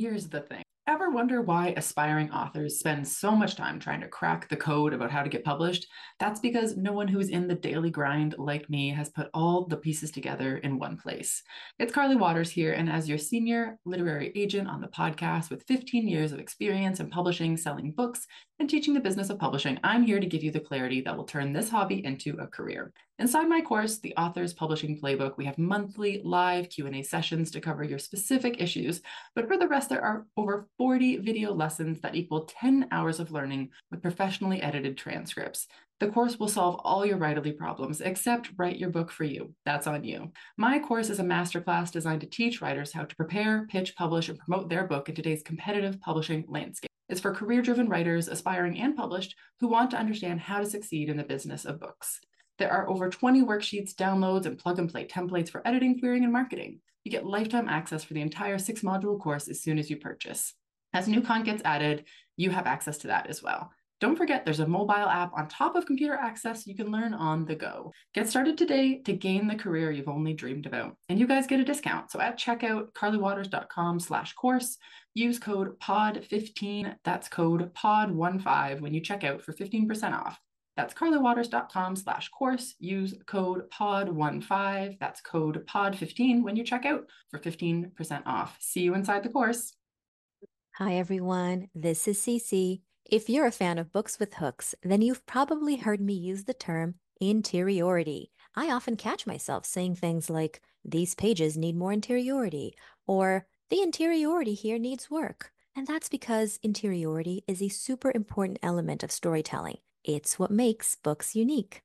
Here's the thing Ever wonder why aspiring authors spend so much time trying to crack the code about how to get published? That's because no one who's in the daily grind like me has put all the pieces together in one place. It's Carly Watters here, and as your senior literary agent on the podcast with 15 years of experience in publishing, selling books, and teaching the business of publishing, I'm here to give you the clarity that will turn this hobby into a career. Inside my course, The Author's Publishing Playbook, we have monthly live Q&A sessions to cover your specific issues, but for the rest there are over 40 video lessons that equal 10 hours of learning with professionally edited transcripts. The course will solve all your writerly problems except write your book for you. That's on you. My course is a masterclass designed to teach writers how to prepare, pitch, publish, and promote their book in today's competitive publishing landscape. It's for career driven writers, aspiring and published, who want to understand how to succeed in the business of books. There are over 20 worksheets, downloads, and plug and play templates for editing, querying, and marketing. You get lifetime access for the entire six module course as soon as you purchase. As new content gets added, you have access to that as well. Don't forget, there's a mobile app on top of computer access you can learn on the go. Get started today to gain the career you've only dreamed about. And you guys get a discount. So at checkout, carlywatters.com slash course, use code POD15, that's code POD15 when you check out for 15% off. That's carlywatters.com slash course. Use code POD15. That's code POD15 when you check out for 15% off. See you inside the course. Hi, everyone. This is Cece. If you're a fan of books with hooks, then you've probably heard me use the term interiority. I often catch myself saying things like, these pages need more interiority, or the interiority here needs work. And that's because interiority is a super important element of storytelling. It's what makes books unique.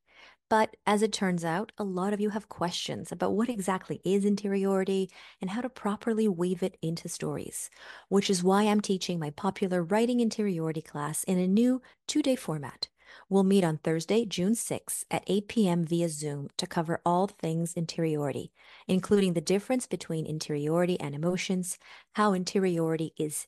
But as it turns out, a lot of you have questions about what exactly is interiority and how to properly weave it into stories, which is why I'm teaching my popular writing interiority class in a new two day format. We'll meet on Thursday, June 6th at 8 p.m. via Zoom to cover all things interiority, including the difference between interiority and emotions, how interiority is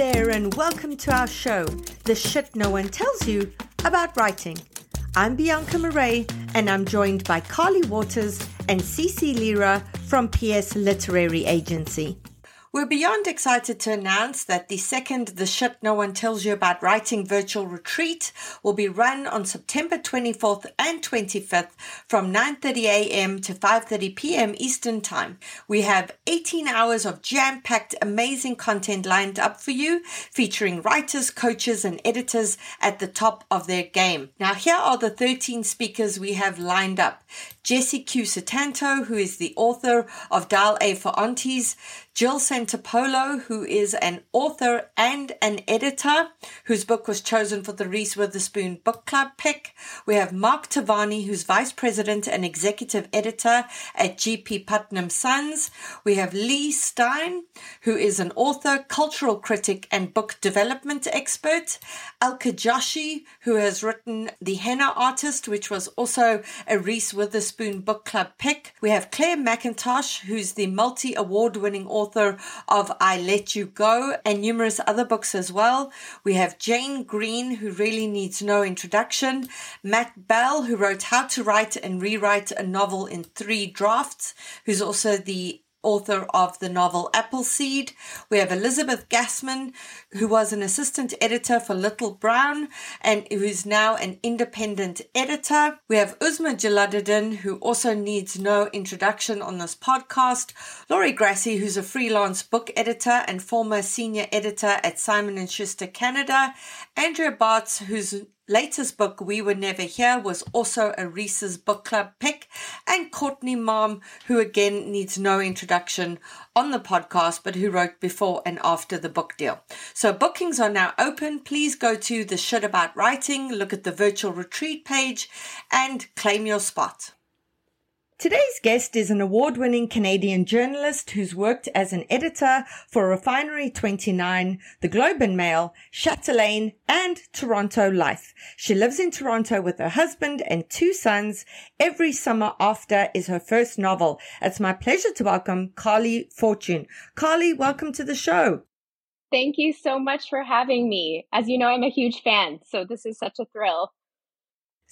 There, and welcome to our show, The Shit No One Tells You About Writing. I'm Bianca Marais, and I'm joined by Carly Watters and Cece Lyra from PS Literary Agency. We're beyond excited to announce that the second The Shit No One Tells You About Writing virtual retreat will be run on September 24th and 25th from 9:30 a.m. to 5:30 p.m. Eastern Time. We have 18 hours of jam-packed amazing content lined up for you featuring writers, coaches and editors at the top of their game. Now here are the 13 speakers we have lined up. Jesse Q. Sutanto, who is the author of Dial A for Aunties, Jill Santopolo, who is an author and an editor, whose book was chosen for the Reese Witherspoon Book Club pick. We have Mark Tavani, who's vice president and executive editor at GP Putnam Sons. We have Lee Stein, who is an author, cultural critic, and book development expert. Alka Joshi, who has written The Henna Artist, which was also a Reese Witherspoon Book Club pick. We have Clare Mackintosh, who's the multi award winning author of I Let You Go and numerous other books as well. We have Jane Green, who really needs no introduction. Matt Bell, who wrote How to Write and Rewrite a Novel in Three Drafts, who's also the author of the novel Appleseed. We have Elizabeth Gassman, who was an assistant editor for Little Brown and who is now an independent editor. We have Uzma Jalaluddin, who also needs no introduction on this podcast. Laurie Grassi, who's a freelance book editor and former senior editor at Simon & Schuster Canada. Andrea Bartz, who's latest book, We Were Never Here, was also a Reese's Book Club pick, and Courtney Maum, who again needs no introduction on the podcast, but who wrote before and after the book deal. So bookings are now open. Please go to the Shit About Writing, look at the virtual retreat page, and claim your spot. Today's guest is an award winning Canadian journalist who's worked as an editor for Refinery 29, The Globe and Mail, Chatelaine, and Toronto Life. She lives in Toronto with her husband and two sons. Every Summer After is her first novel. It's my pleasure to welcome Carley Fortune. Carley, welcome to the show. Thank you so much for having me. As you know, I'm a huge fan, so this is such a thrill.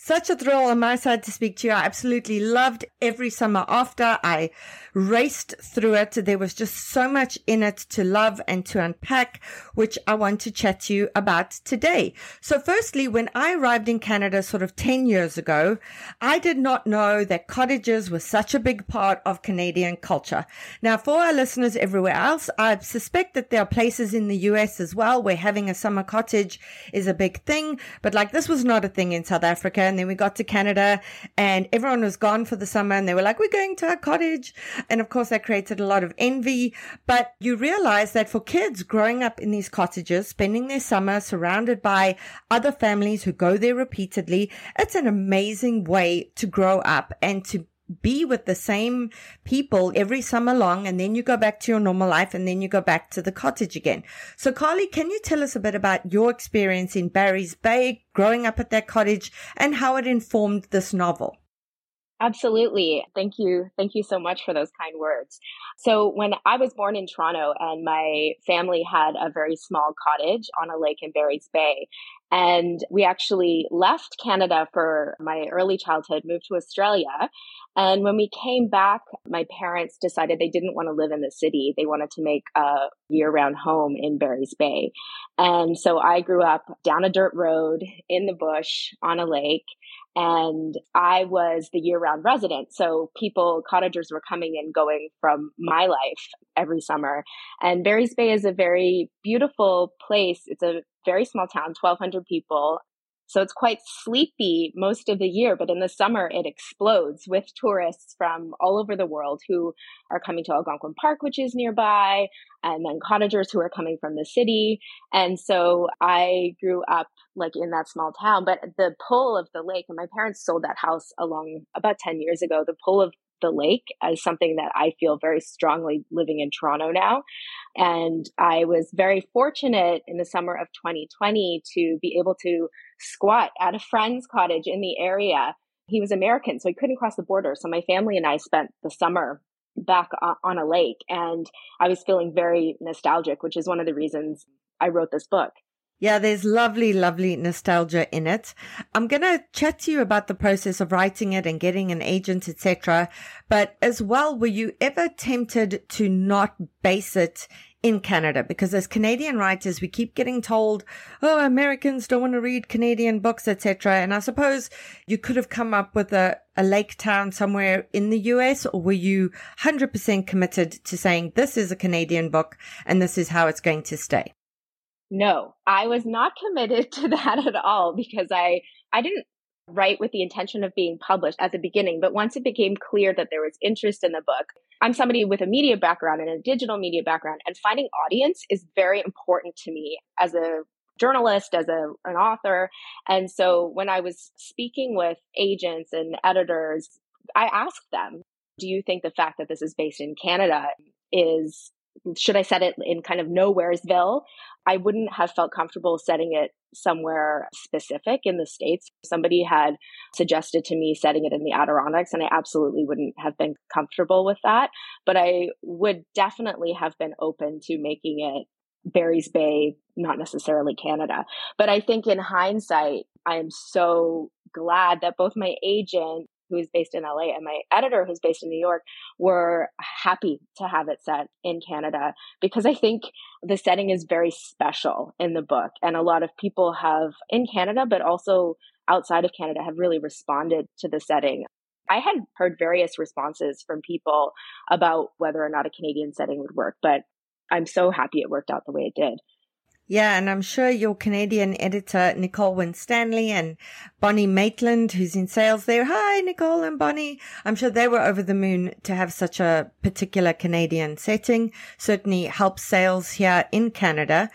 Such a thrill on my side to speak to you. I absolutely loved every summer after. I raced through it. There was just so much in it to love and to unpack, which I want to chat to you about today. So firstly, when I arrived in Canada sort of 10 years ago, I did not know that cottages were such a big part of Canadian culture. Now, for our listeners everywhere else, I suspect that there are places in the US as well where having a summer cottage is a big thing, but like this was not a thing in South Africa. And then we got to Canada and everyone was gone for the summer and they were like, we're going to our cottage. And of course that created a lot of envy. But you realize that for kids growing up in these cottages, spending their summer surrounded by other families who go there repeatedly, it's an amazing way to grow up and to be with the same people every summer long and then you go back to your normal life and then you go back to the cottage again. So Carley, can you tell us a bit about your experience in Barry's Bay, growing up at that cottage and how it informed this novel? Absolutely. Thank you. Thank you so much for those kind words. So when I was born in Toronto and my family had a very small cottage on a lake in Barry's Bay, and we actually left Canada for my early childhood, moved to Australia. And when we came back, my parents decided they didn't want to live in the city. They wanted to make a year round home in Barry's Bay. And so I grew up down a dirt road in the bush on a lake and I was the year round resident. So people, cottagers were coming and going from my life every summer. And Barry's Bay is a very beautiful place. It's a very small town, 1,200 people. So it's quite sleepy most of the year, but in the summer it explodes with tourists from all over the world who are coming to Algonquin Park, which is nearby, and then cottagers who are coming from the city. And so I grew up like in that small town, but the pull of the lake, and my parents sold that house along about 10 years ago, the pull of the lake as something that I feel very strongly living in Toronto now. And I was very fortunate in the summer of 2020 to be able to squat at a friend's cottage in the area. He was American, so he couldn't cross the border. So my family and I spent the summer back on a lake and I was feeling very nostalgic, which is one of the reasons I wrote this book. Yeah, there's lovely, lovely nostalgia in it. I'm going to chat to you about the process of writing it and getting an agent, etc. But as well, were you ever tempted to not base it in Canada? Because as Canadian writers, we keep getting told, "Oh, Americans don't want to read Canadian books, etc." And I suppose you could have come up with a, a lake town somewhere in the US, or were you 100% committed to saying this is a Canadian book and this is how it's going to stay? No, I was not committed to that at all because I I didn't write with the intention of being published at the beginning, but once it became clear that there was interest in the book, I'm somebody with a media background and a digital media background and finding audience is very important to me as a journalist, as a, an author. And so when I was speaking with agents and editors, I asked them, do you think the fact that this is based in Canada is should I set it in kind of nowheresville? I wouldn't have felt comfortable setting it somewhere specific in the States. Somebody had suggested to me setting it in the Adirondacks, and I absolutely wouldn't have been comfortable with that. But I would definitely have been open to making it Barry's Bay, not necessarily Canada. But I think in hindsight, I am so glad that both my agent who is based in LA, and my editor, who's based in New York, were happy to have it set in Canada because I think the setting is very special in the book. And a lot of people have in Canada, but also outside of Canada, have really responded to the setting. I had heard various responses from people about whether or not a Canadian setting would work, but I'm so happy it worked out the way it did. Yeah, and I'm sure your Canadian editor, Nicole Winstanley and Bonnie Maitland, who's in sales there. Hi, Nicole and Bonnie. I'm sure they were over the moon to have such a particular Canadian setting. Certainly helps sales here in Canada.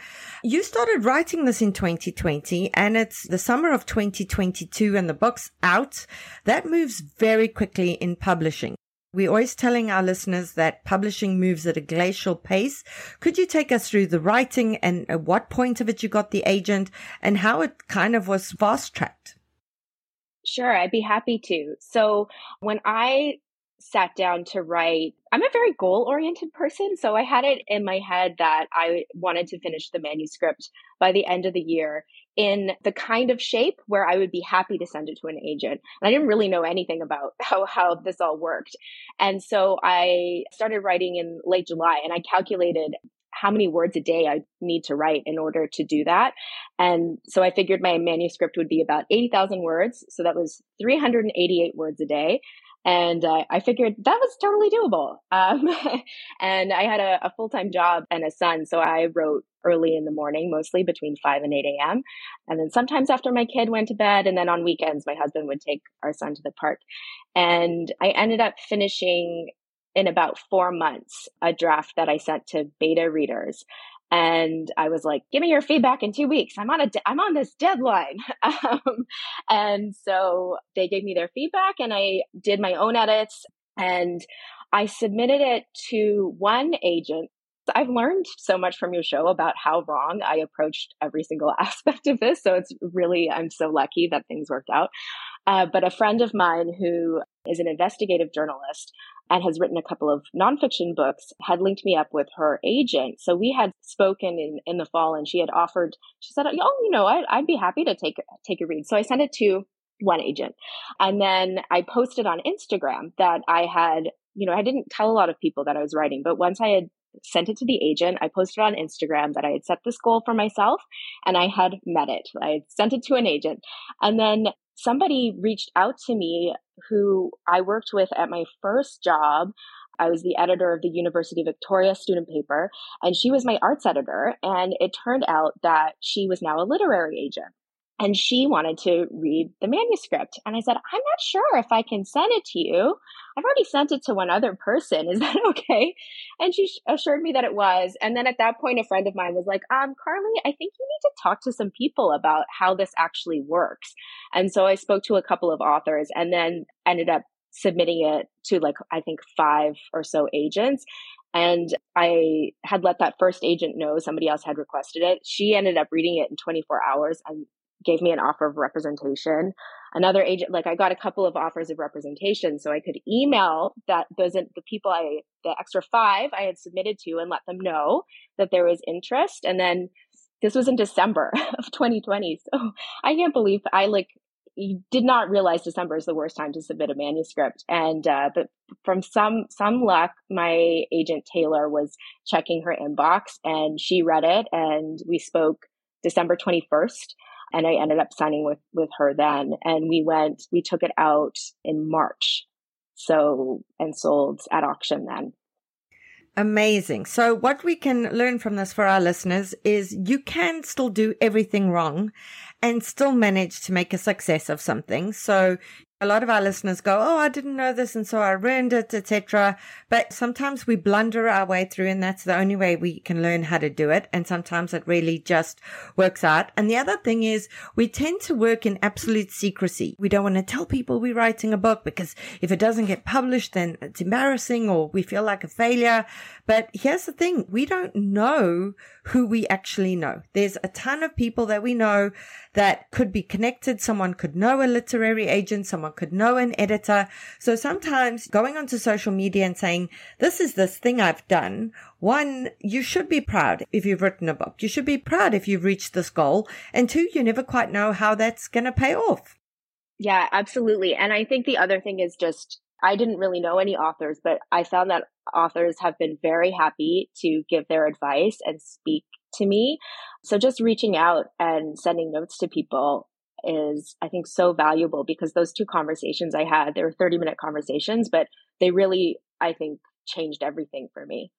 You started writing this in 2020 and it's the summer of 2022 and the book's out. That moves very quickly in publishing. We're always telling our listeners that publishing moves at a glacial pace. Could you take us through the writing and at what point of it you got the agent and how it kind of was fast tracked? Sure, I'd be happy to. So when I sat down to write, I'm a very goal oriented person. So I had it in my head that I wanted to finish the manuscript by the end of the year in the kind of shape where I would be happy to send it to an agent. And I didn't really know anything about how, how this all worked. And so I started writing in late July and I calculated how many words a day I need to write in order to do that. And so I figured my manuscript would be about 80,000 words. So that was 388 words a day. And uh, I figured that was totally doable. Um, and I had a, a full time job and a son. So I wrote early in the morning, mostly between 5 and 8 a.m. And then sometimes after my kid went to bed. And then on weekends, my husband would take our son to the park. And I ended up finishing in about four months a draft that I sent to beta readers and I was like, "Give me your feedback in two weeks. I'm on a, de- I'm on this deadline." um, and so they gave me their feedback, and I did my own edits, and I submitted it to one agent. I've learned so much from your show about how wrong I approached every single aspect of this. So it's really, I'm so lucky that things worked out. Uh, but a friend of mine who is an investigative journalist and has written a couple of nonfiction books, had linked me up with her agent. So we had spoken in, in the fall and she had offered, she said, oh, you know, I'd, I'd be happy to take, take a read. So I sent it to one agent. And then I posted on Instagram that I had, you know, I didn't tell a lot of people that I was writing, but once I had sent it to the agent, I posted on Instagram that I had set this goal for myself and I had met it. I had sent it to an agent. And then somebody reached out to me who I worked with at my first job. I was the editor of the University of Victoria student paper, and she was my arts editor. And it turned out that she was now a literary agent and she wanted to read the manuscript. And I said, I'm not sure if I can send it to you. I've already sent it to one other person. Is that okay? And she assured me that it was. And then at that point, a friend of mine was like, um, Carley, I think you need to talk to some people about how this actually works. And so I spoke to a couple of authors and then ended up submitting it to like, I think five or so agents. And I had let that first agent know somebody else had requested it. She ended up reading it in 24 hours and gave me an offer of representation. Another agent, like I got a couple of offers of representation, so I could email that those the people I the extra five I had submitted to and let them know that there was interest. And then this was in December of 2020, so I can't believe I like did not realize December is the worst time to submit a manuscript. And uh, but from some some luck, my agent Taylor was checking her inbox and she read it, and we spoke December 21st and I ended up signing with with her then. And we went, we took it out in March, so and sold at auction then. Amazing. So what we can learn from this for our listeners is you can still do everything wrong and still manage to make a success of something. So a lot of our listeners go, "Oh, I didn't know this, and so I ruined it," etc. But sometimes we blunder our way through, and that's the only way we can learn how to do it. And sometimes it really just works out. And the other thing is, we tend to work in absolute secrecy. We don't want to tell people we're writing a book because if it doesn't get published, then it's embarrassing, or we feel like a failure. But here's the thing: we don't know who we actually know. There's a ton of people that we know that could be connected. Someone could know a literary agent. Someone could know an editor. So sometimes going onto social media and saying, this is this thing I've done. One, you should be proud if you've written a book. You should be proud if you've reached this goal. And two, you never quite know how that's going to pay off. Yeah, absolutely. And I think the other thing is just I didn't really know any authors, but I found that authors have been very happy to give their advice and speak to me. So just reaching out and sending notes to people is, I think, so valuable because those two conversations I had, they were 30 minute conversations, but they really, I think, changed everything for me.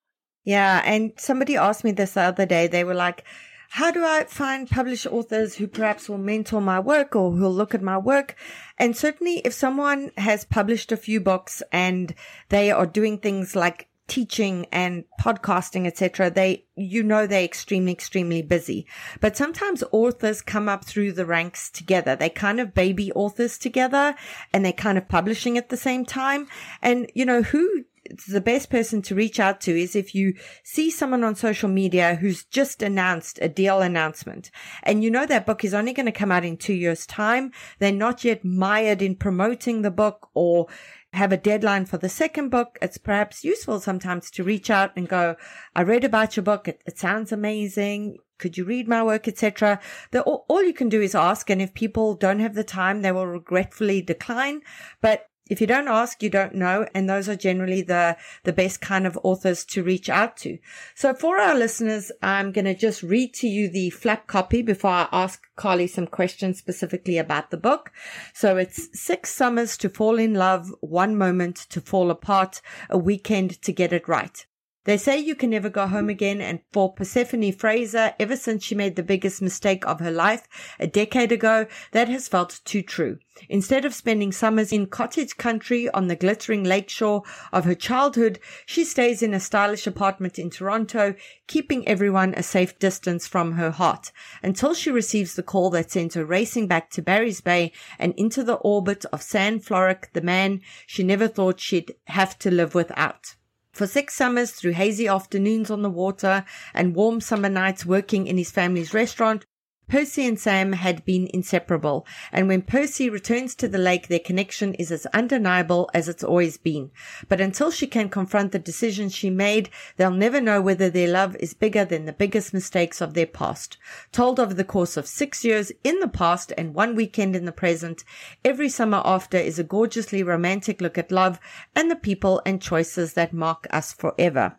Yeah. And somebody asked me this the other day. They were like, how do I find published authors who perhaps will mentor my work or who'll look at my work? And certainly if someone has published a few books and they are doing things like teaching and podcasting, etc., they, you know, they're extremely, extremely busy. But sometimes authors come up through the ranks together. They kind of baby authors together and they're kind of publishing at the same time. And, you know, who the best person to reach out to is if you see someone on social media who's just announced a deal announcement and you know that book is only going to come out in two years time. They're not yet mired in promoting the book or have a deadline for the second book, it's perhaps useful sometimes to reach out and go, I read about your book. It, it sounds amazing. Could you read my work, etc. All, all you can do is ask. And if people don't have the time, they will regretfully decline. But if you don't ask, you don't know. And those are generally the, the best kind of authors to reach out to. So for our listeners, I'm going to just read to you the flap copy before I ask Carley some questions specifically about the book. So it's six summers to fall in love, one moment to fall apart, a weekend to get it right. They say you can never go home again, and for Persephone Fraser, ever since she made the biggest mistake of her life a decade ago, that has felt too true. Instead of spending summers in cottage country on the glittering lakeshore of her childhood, she stays in a stylish apartment in Toronto, keeping everyone a safe distance from her heart, until she receives the call that sends her racing back to Barry's Bay and into the orbit of Sam Florek, the man she never thought she'd have to live without. For six summers through hazy afternoons on the water and warm summer nights working in his family's restaurant, Percy and Sam had been inseparable, and when Percy returns to the lake, their connection is as undeniable as it's always been. But until she can confront the decisions she made, they'll never know whether their love is bigger than the biggest mistakes of their past. Told over the course of six years in the past and one weekend in the present, every summer after is a gorgeously romantic look at love and the people and choices that mark us forever.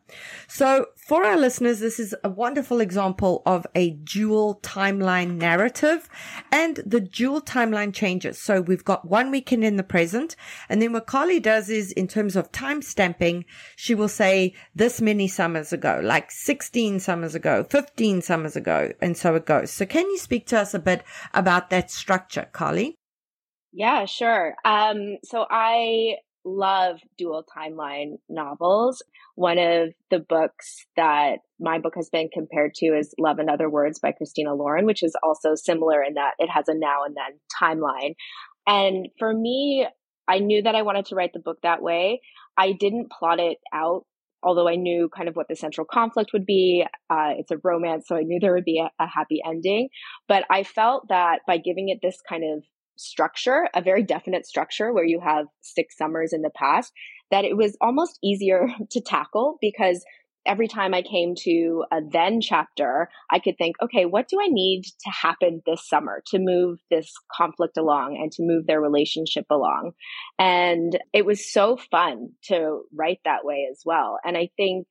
So for our listeners, this is a wonderful example of a dual timeline narrative and the dual timeline changes. So we've got one weekend in the present. And then what Carley does is in terms of time stamping, she will say this many summers ago, like 16 summers ago, 15 summers ago. And so it goes. So can you speak to us a bit about that structure, Carley? Yeah, sure. Um, so I love dual timeline novels. One of the books that my book has been compared to is Love and Other Words by Christina Lauren, which is also similar in that it has a now and then timeline. And for me, I knew that I wanted to write the book that way. I didn't plot it out, although I knew kind of what the central conflict would be. Uh, it's a romance, so I knew there would be a, a happy ending. But I felt that by giving it this kind of structure, a very definite structure where you have six summers in the past, that it was almost easier to tackle because every time I came to a then chapter, I could think, okay, what do I need to happen this summer to move this conflict along and to move their relationship along? And it was so fun to write that way as well. And I think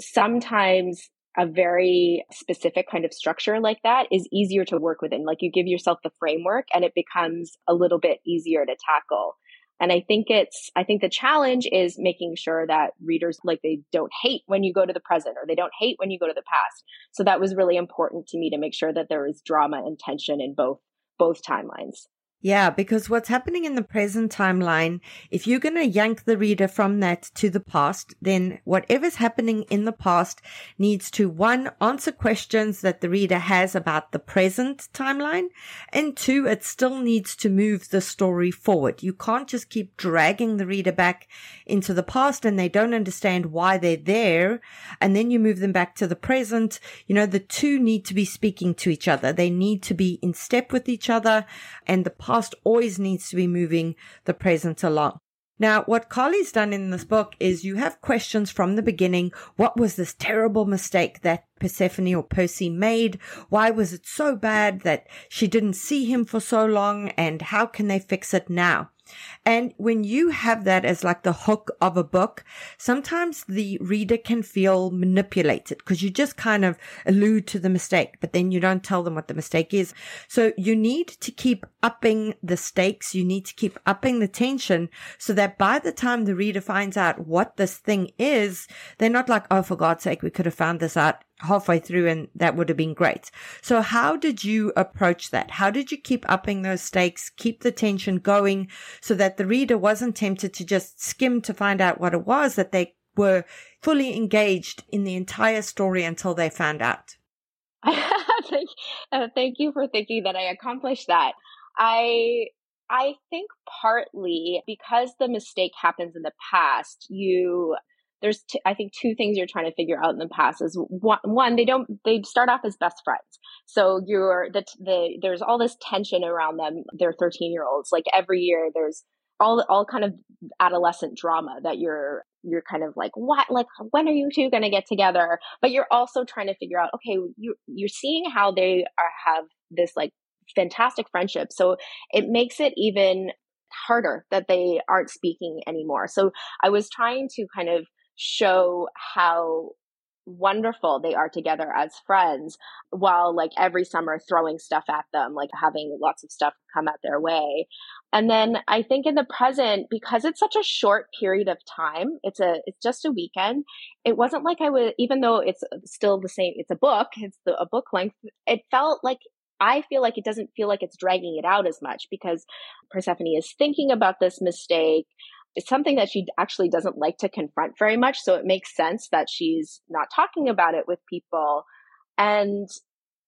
sometimes a very specific kind of structure like that is easier to work within. Like you give yourself the framework and it becomes a little bit easier to tackle. And I think it's, I think the challenge is making sure that readers, like they don't hate when you go to the present or they don't hate when you go to the past. So that was really important to me to make sure that there is drama and tension in both, both timelines. Yeah, because what's happening in the present timeline, if you're going to yank the reader from that to the past, then whatever's happening in the past needs to one, answer questions that the reader has about the present timeline, and two, it still needs to move the story forward. You can't just keep dragging the reader back into the past and they don't understand why they're there, and then you move them back to the present. You know, the two need to be speaking to each other. They need to be in step with each other, and the past past always needs to be moving the present along. Now, what Carley's done in this book is you have questions from the beginning. What was this terrible mistake that Persephone or Percy made? Why was it so bad that she didn't see him for so long? And how can they fix it now? And when you have that as like the hook of a book, sometimes the reader can feel manipulated because you just kind of allude to the mistake, but then you don't tell them what the mistake is. So you need to keep upping the stakes. You need to keep upping the tension so that by the time the reader finds out what this thing is, they're not like, Oh, for God's sake, we could have found this out halfway through and that would have been great. So how did you approach that? How did you keep upping those stakes, keep the tension going so that the reader wasn't tempted to just skim to find out what it was, that they were fully engaged in the entire story until they found out? thank, uh, thank you for thinking that I accomplished that. I I think partly because the mistake happens in the past, you there's t- I think two things you're trying to figure out in the past is one, one they don't they start off as best friends. So you're the the there's all this tension around them. They're 13 year olds like every year there's all all kind of adolescent drama that you're you're kind of like what? Like when are you two going to get together? But you're also trying to figure out okay you you're seeing how they are have this like fantastic friendship. So it makes it even harder that they aren't speaking anymore. So i was trying to kind of show how wonderful they are together as friends while like every summer throwing stuff at them like having lots of stuff come at their way. And then i think in the present because it's such a short period of time it's a it's just a weekend it wasn't like i was even though it's still the same it's a book it's the, a book length it felt like I feel like it doesn't feel like it's dragging it out as much because Persephone is thinking about this mistake it's something that she actually doesn't like to confront very much. So it makes sense that she's not talking about it with people. And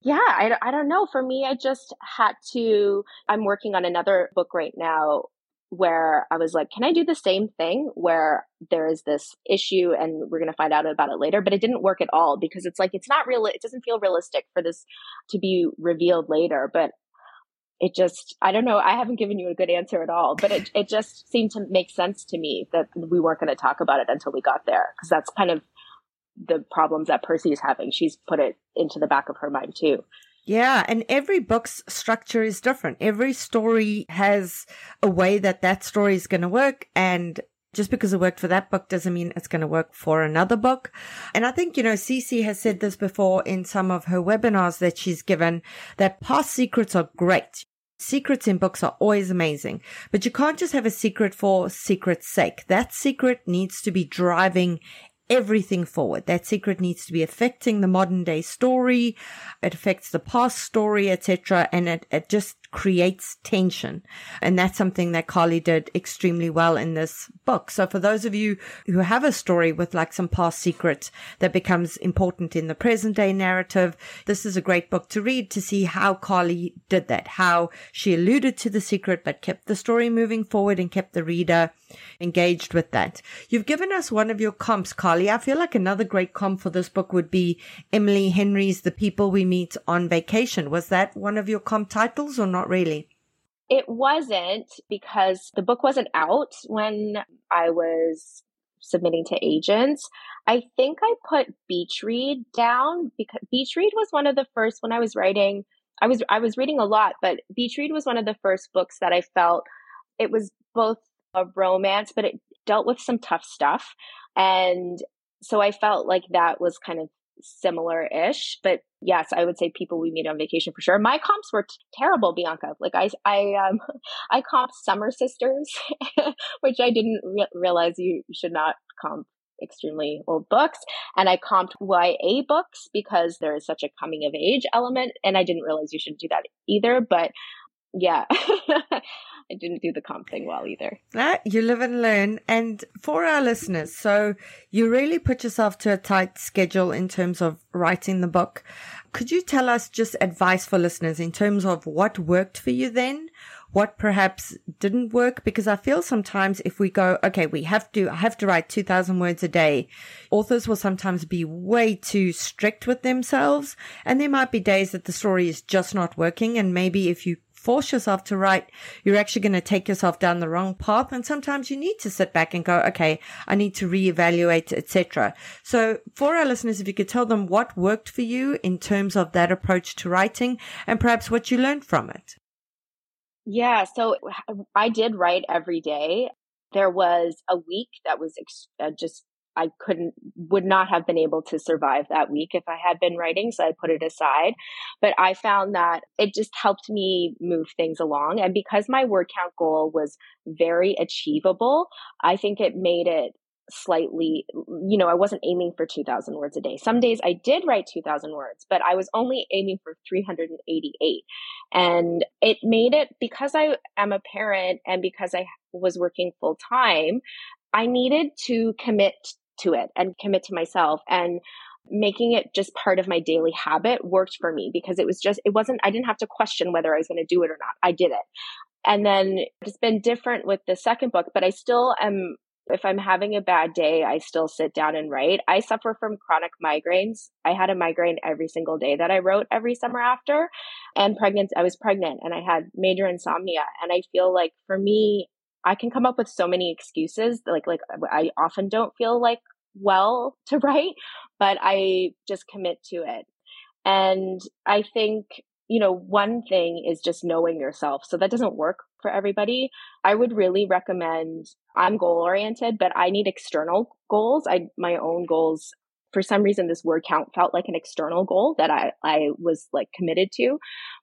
yeah, I, I don't know. For me, I just had to, I'm working on another book right now where I was like, can I do the same thing where there is this issue and we're going to find out about it later? But it didn't work at all because it's like, it's not real. It doesn't feel realistic for this to be revealed later. But it just i don't know i haven't given you a good answer at all but it, it just seemed to make sense to me that we weren't going to talk about it until we got there because that's kind of the problems that percy is having she's put it into the back of her mind too yeah, and every book's structure is different. Every story has a way that that story is going to work, and just because it worked for that book doesn't mean it's going to work for another book. And I think, you know, Cece has said this before in some of her webinars that she's given that past secrets are great. Secrets in books are always amazing, but you can't just have a secret for secret's sake. That secret needs to be driving everything forward. That secret needs to be affecting the modern day story. It affects the past story, etc. And it, it just creates tension. And that's something that Carley did extremely well in this book. So for those of you who have a story with like some past secret that becomes important in the present day narrative, this is a great book to read to see how Carley did that, how she alluded to the secret, but kept the story moving forward and kept the reader engaged with that. You've given us one of your comps, Carley. I feel like another great comp for this book would be Emily Henry's The People We Meet on Vacation. Was that one of your comp titles or not really? It wasn't because the book wasn't out when I was submitting to agents. I think I put Beach Read down because Beach Read was one of the first when I was writing. I was I was reading a lot, but Beach Read was one of the first books that I felt it was both a romance, but it dealt with some tough stuff. And so I felt like that was kind of similar ish. But yes, I would say people we meet on vacation for sure. My comps were t- terrible, Bianca. Like I, I, um, I comped Summer Sisters, which I didn't re- realize you should not comp extremely old books. And I comped YA books because there is such a coming of age element. And I didn't realize you shouldn't do that either. But yeah. I didn't do the comp thing well either. Ah, you live and learn. And for our listeners, so you really put yourself to a tight schedule in terms of writing the book. Could you tell us just advice for listeners in terms of what worked for you then? What perhaps didn't work? Because I feel sometimes if we go, okay, we have to, I have to write 2000 words a day. Authors will sometimes be way too strict with themselves. And there might be days that the story is just not working. And maybe if you force yourself to write, you're actually going to take yourself down the wrong path. And sometimes you need to sit back and go, okay, I need to reevaluate, etc. So for our listeners, if you could tell them what worked for you in terms of that approach to writing and perhaps what you learned from it. Yeah. So I did write every day. There was a week that was ex- uh, just I couldn't, would not have been able to survive that week if I had been writing. So I put it aside. But I found that it just helped me move things along. And because my word count goal was very achievable, I think it made it slightly, you know, I wasn't aiming for 2000 words a day. Some days I did write 2000 words, but I was only aiming for 388. And it made it because I am a parent and because I was working full time, I needed to commit to it and commit to myself. And making it just part of my daily habit worked for me because it was just, it wasn't, I didn't have to question whether I was going to do it or not. I did it. And then it's been different with the second book, but I still am if I'm having a bad day, I still sit down and write. I suffer from chronic migraines. I had a migraine every single day that I wrote every summer after. And pregnant, I was pregnant and I had major insomnia. And I feel like for me, I can come up with so many excuses. Like, like I often don't feel like well to write, but I just commit to it. And I think, you know, one thing is just knowing yourself. So that doesn't work for everybody. I would really recommend I'm goal oriented, but I need external goals. I my own goals for some reason this word count felt like an external goal that I, I was like committed to.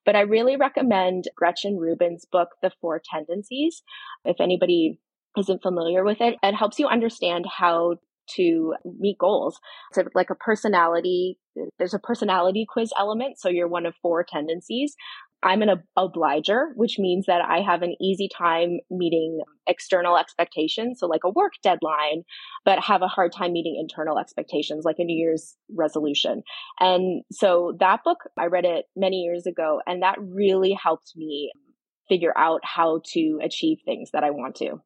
But I really recommend Gretchen Rubin's book, The Four Tendencies. If anybody isn't familiar with it, it helps you understand how to meet goals. It's like a personality, there's a personality quiz element. So you're one of four tendencies. I'm an ob- obliger, which means that I have an easy time meeting external expectations. So, like a work deadline, but have a hard time meeting internal expectations, like a New Year's resolution. And so, that book, I read it many years ago, and that really helped me figure out how to achieve things that I want to.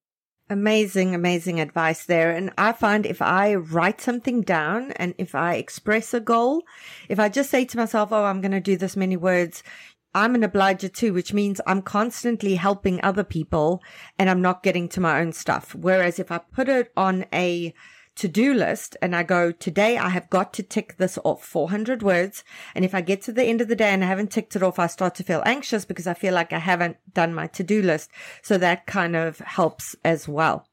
Amazing, amazing advice there. And I find if I write something down and if I express a goal, if I just say to myself, Oh, I'm going to do this many words, I'm an obliger too, which means I'm constantly helping other people and I'm not getting to my own stuff. Whereas if I put it on a to do list and I go, today I have got to tick this off 400 words. And if I get to the end of the day and I haven't ticked it off, I start to feel anxious because I feel like I haven't done my to do list. So that kind of helps as well.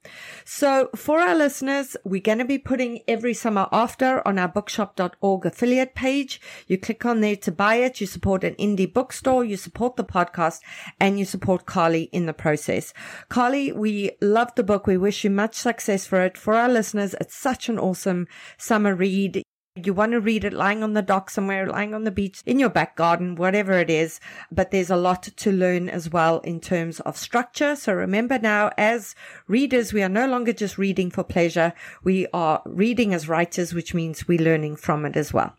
So for our listeners, we're going to be putting every summer after on our bookshop.org affiliate page. You click on there to buy it. You support an indie bookstore. You support the podcast and you support Carley in the process. Carley, we love the book. We wish you much success for it. For our listeners, it's such an awesome summer read. You want to read it lying on the dock somewhere, lying on the beach, in your back garden, whatever it is. But there's a lot to learn as well in terms of structure. So remember now, as readers, we are no longer just reading for pleasure. We are reading as writers, which means we're learning from it as well.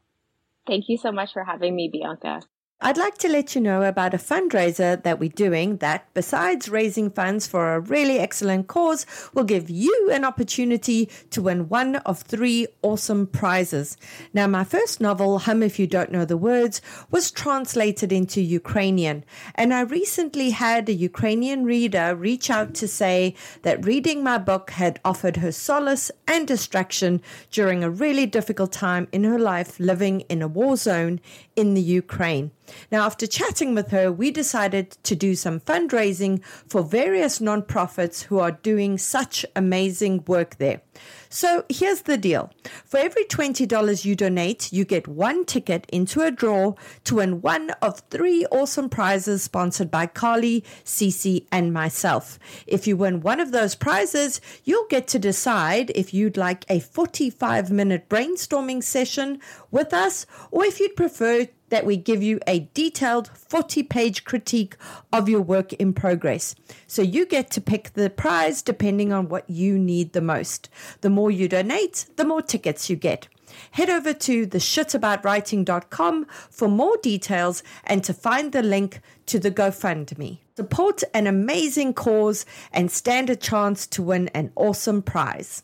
Thank you so much for having me, Bianca. I'd like to let you know about a fundraiser that we're doing that, besides raising funds for a really excellent cause, will give you an opportunity to win one of three awesome prizes. Now, my first novel, Hum If You Don't Know the Words, was translated into Ukrainian, and I recently had a Ukrainian reader reach out to say that reading my book had offered her solace and distraction during a really difficult time in her life living in a war zone in the Ukraine. Now, after chatting with her, we decided to do some fundraising for various nonprofits who are doing such amazing work there. So here's the deal. For every $20 you donate, you get one ticket into a draw to win one of three awesome prizes sponsored by Carly, Cece, and myself. If you win one of those prizes, you'll get to decide if you'd like a 45 minute brainstorming session with us or if you'd prefer that we give you a detailed 40 page critique of your work in progress. So you get to pick the prize depending on what you need the most. The more you donate, the more tickets you get. Head over to theshitaboutwriting.com for more details and to find the link to the GoFundMe. Support an amazing cause and stand a chance to win an awesome prize.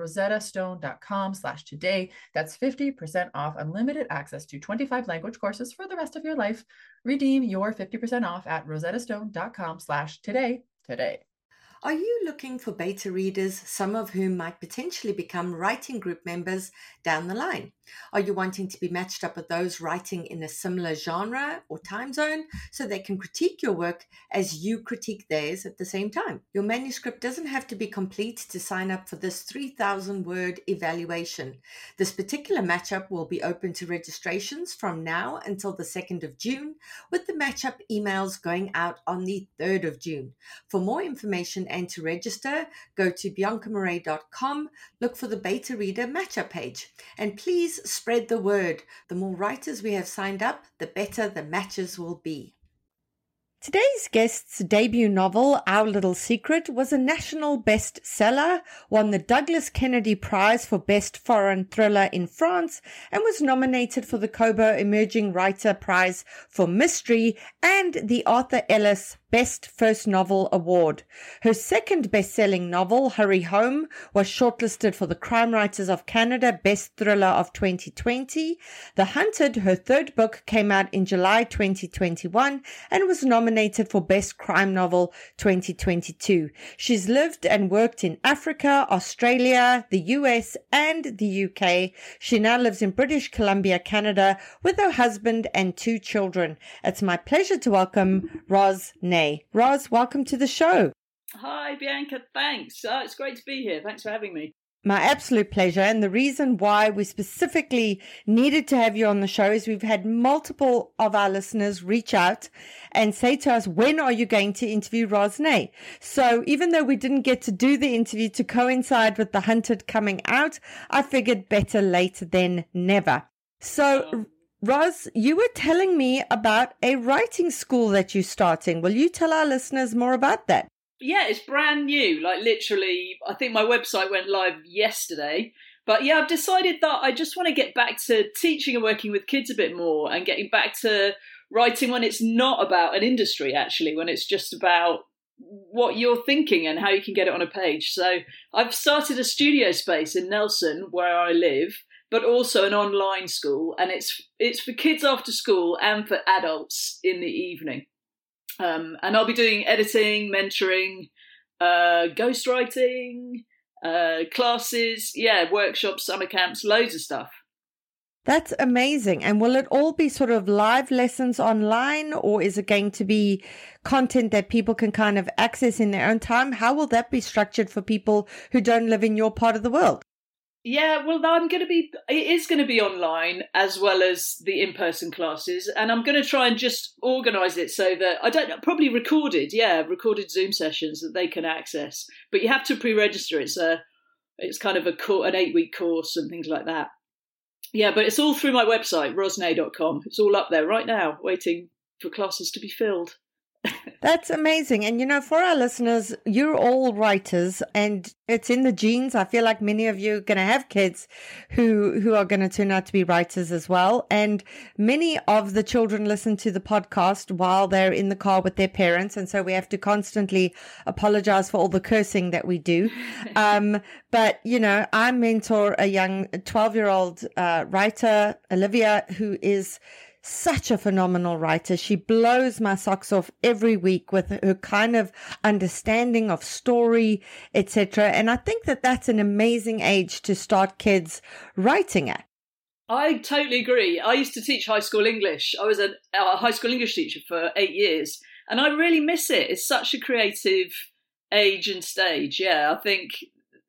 rosettastone.com slash today. That's 50% off unlimited access to 25 language courses for the rest of your life. Redeem your 50% off at rosettastone.com slash today today. Are you looking for beta readers, some of whom might potentially become writing group members down the line? Are you wanting to be matched up with those writing in a similar genre or time zone so they can critique your work as you critique theirs at the same time? Your manuscript doesn't have to be complete to sign up for this 3,000 word evaluation. This particular matchup will be open to registrations from now until the 2nd of June, with the matchup emails going out on the 3rd of June. For more information and to register, go to biancamarais.com, look for the beta reader matchup page, and please spread the word. The more writers we have signed up, the better the matches will be. Today's guest's debut novel, Our Little Secret, was a national bestseller, won the Douglas Kennedy Prize for Best Foreign Thriller in France, and was nominated for the Kobo Emerging Writer Prize for Mystery and the Arthur Ellis Best First Novel Award. Her second best-selling novel, Hurry Home, was shortlisted for the Crime Writers of Canada Best Thriller of 2020. The Hunted, her third book, came out in July 2021 and was nominated for Best Crime Novel 2022. She's lived and worked in Africa, Australia, the US, and the UK. She now lives in British Columbia, Canada, with her husband and two children. It's my pleasure to welcome Roz Nay. Roz, welcome to the show. Hi, Bianca. Thanks. Uh, it's great to be here. Thanks for having me. My absolute pleasure. And the reason why we specifically needed to have you on the show is we've had multiple of our listeners reach out and say to us, when are you going to interview Roz Nay? So even though we didn't get to do the interview to coincide with The Hunted coming out, I figured better late than never. So, Roz, you were telling me about a writing school that you're starting. Will you tell our listeners more about that? Yeah, it's brand new. Like literally, I think my website went live yesterday. But yeah, I've decided that I just want to get back to teaching and working with kids a bit more and getting back to writing when it's not about an industry, actually, when it's just about what you're thinking and how you can get it on a page. So I've started a studio space in Nelson where I live but also an online school, and it's it's for kids after school and for adults in the evening. Um, and I'll be doing editing, mentoring, uh, ghostwriting, uh, classes, yeah, workshops, summer camps, loads of stuff. That's amazing. And will it all be sort of live lessons online or is it going to be content that people can kind of access in their own time? How will that be structured for people who don't live in your part of the world? Yeah, well, I'm going to be, it is going to be online as well as the in person classes. And I'm going to try and just organize it so that I don't probably recorded, yeah, recorded Zoom sessions that they can access. But you have to pre register. It's a, it's kind of a an eight week course and things like that. Yeah, but it's all through my website, roznay.com. It's all up there right now, waiting for classes to be filled. That's amazing. And you know, for our listeners, you're all writers and it's in the genes. I feel like many of you are going to have kids who, who are going to turn out to be writers as well. And many of the children listen to the podcast while they're in the car with their parents. And so we have to constantly apologize for all the cursing that we do. um, but you know, I mentor a young 12 year old, uh, writer, Olivia, who is such a phenomenal writer. She blows my socks off every week with her kind of understanding of story, etc. And I think that that's an amazing age to start kids writing at. I totally agree. I used to teach high school English. I was a, a high school English teacher for eight years, and I really miss it. It's such a creative age and stage. Yeah, I think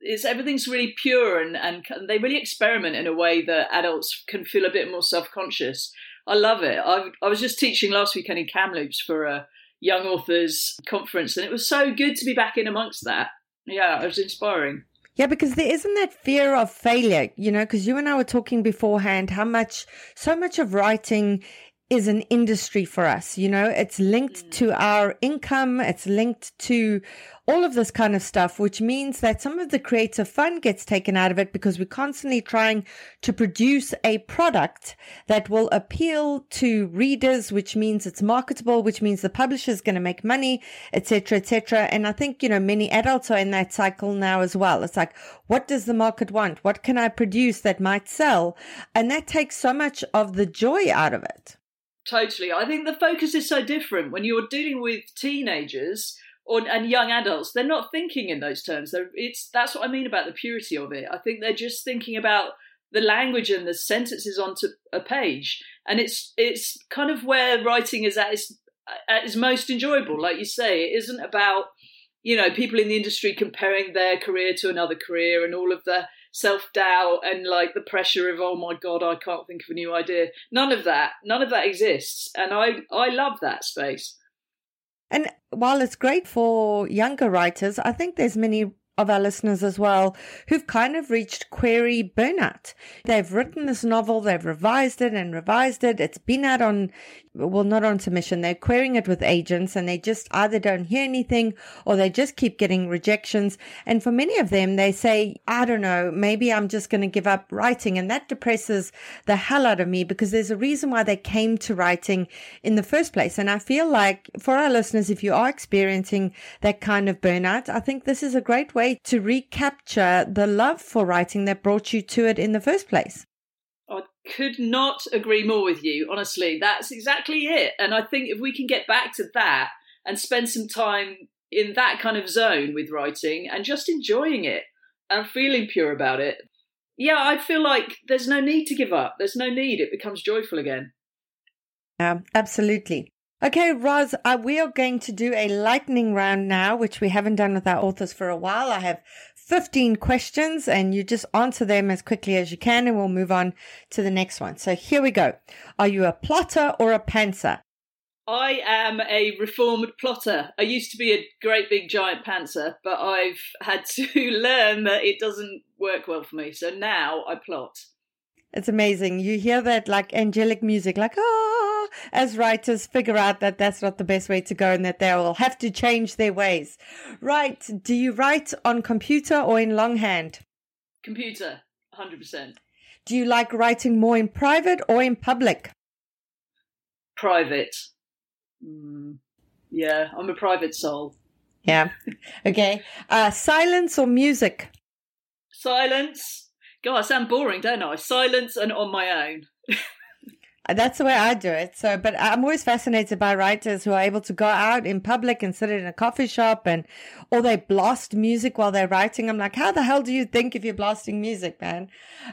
it's everything's really pure and, and they really experiment in a way that adults can feel a bit more self conscious. I love it. I, I was just teaching last weekend in Kamloops for a young authors conference, and it was so good to be back in amongst that. Yeah, it was inspiring. Yeah, because there isn't that fear of failure, you know, because you and I were talking beforehand how much, so much of writing is an industry for us. You know, it's linked mm. to our income. It's linked to all of this kind of stuff, which means that some of the creative fun gets taken out of it because we're constantly trying to produce a product that will appeal to readers, which means it's marketable, which means the publisher is going to make money, etc., etc. And I think, you know, many adults are in that cycle now as well. It's like, what does the market want? What can I produce that might sell? And that takes so much of the joy out of it. Totally. I think the focus is so different when you're dealing with teenagers and young adults, they're not thinking in those terms. They're, it's that's what I mean about the purity of it. I think they're just thinking about the language and the sentences onto a page, and it's it's kind of where writing is at its, at its most enjoyable. Like you say, it isn't about you know people in the industry comparing their career to another career and all of the self doubt and like the pressure of oh my god I can't think of a new idea. None of that, none of that exists, and I I love that space. And while it's great for younger writers, I think there's many of our listeners as well who've kind of reached query burnout. They've written this novel, they've revised it and revised it. It's been out on, well, not on submission. They're querying it with agents and they just either don't hear anything or they just keep getting rejections. And for many of them, they say, I don't know, maybe I'm just going to give up writing. And that depresses the hell out of me because there's a reason why they came to writing in the first place. And I feel like for our listeners, if you are experiencing that kind of burnout, I think this is a great way to recapture the love for writing that brought you to it in the first place. Could not agree more with you, honestly. That's exactly it. And I think if we can get back to that and spend some time in that kind of zone with writing and just enjoying it and feeling pure about it, yeah, I feel like there's no need to give up. There's no need. It becomes joyful again. Yeah, absolutely. Okay, Roz, uh, we are going to do a lightning round now, which we haven't done with our authors for a while. I have 15 questions and you just answer them as quickly as you can and we'll move on to the next one. So here we go. Are you a plotter or a pantser? I am a reformed plotter. I used to be a great big giant pantser, but I've had to learn that it doesn't work well for me. So now I plot. It's amazing. You hear that like angelic music, like, oh, as writers figure out that that's not the best way to go and that they will have to change their ways. Right. Do you write on computer or in longhand? Computer, 100%. Do you like writing more in private or in public? Private. Mm, yeah, I'm a private soul. Yeah. Okay. Uh, silence or music? Silence. God, I sound boring, don't I? Silence and on my own. That's the way I do it. So, but I'm always fascinated by writers who are able to go out in public and sit in a coffee shop and, or they blast music while they're writing. I'm like, how the hell do you think if you're blasting music, man?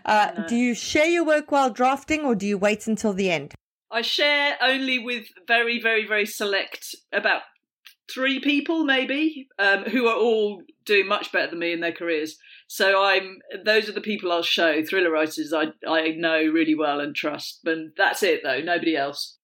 Uh, do you share your work while drafting or do you wait until the end? I share only with very, very, very select, about three people maybe, um, who are all doing much better than me in their careers. So I'm those are the people I'll show thriller writers I I know really well and trust. But that's it though, nobody else.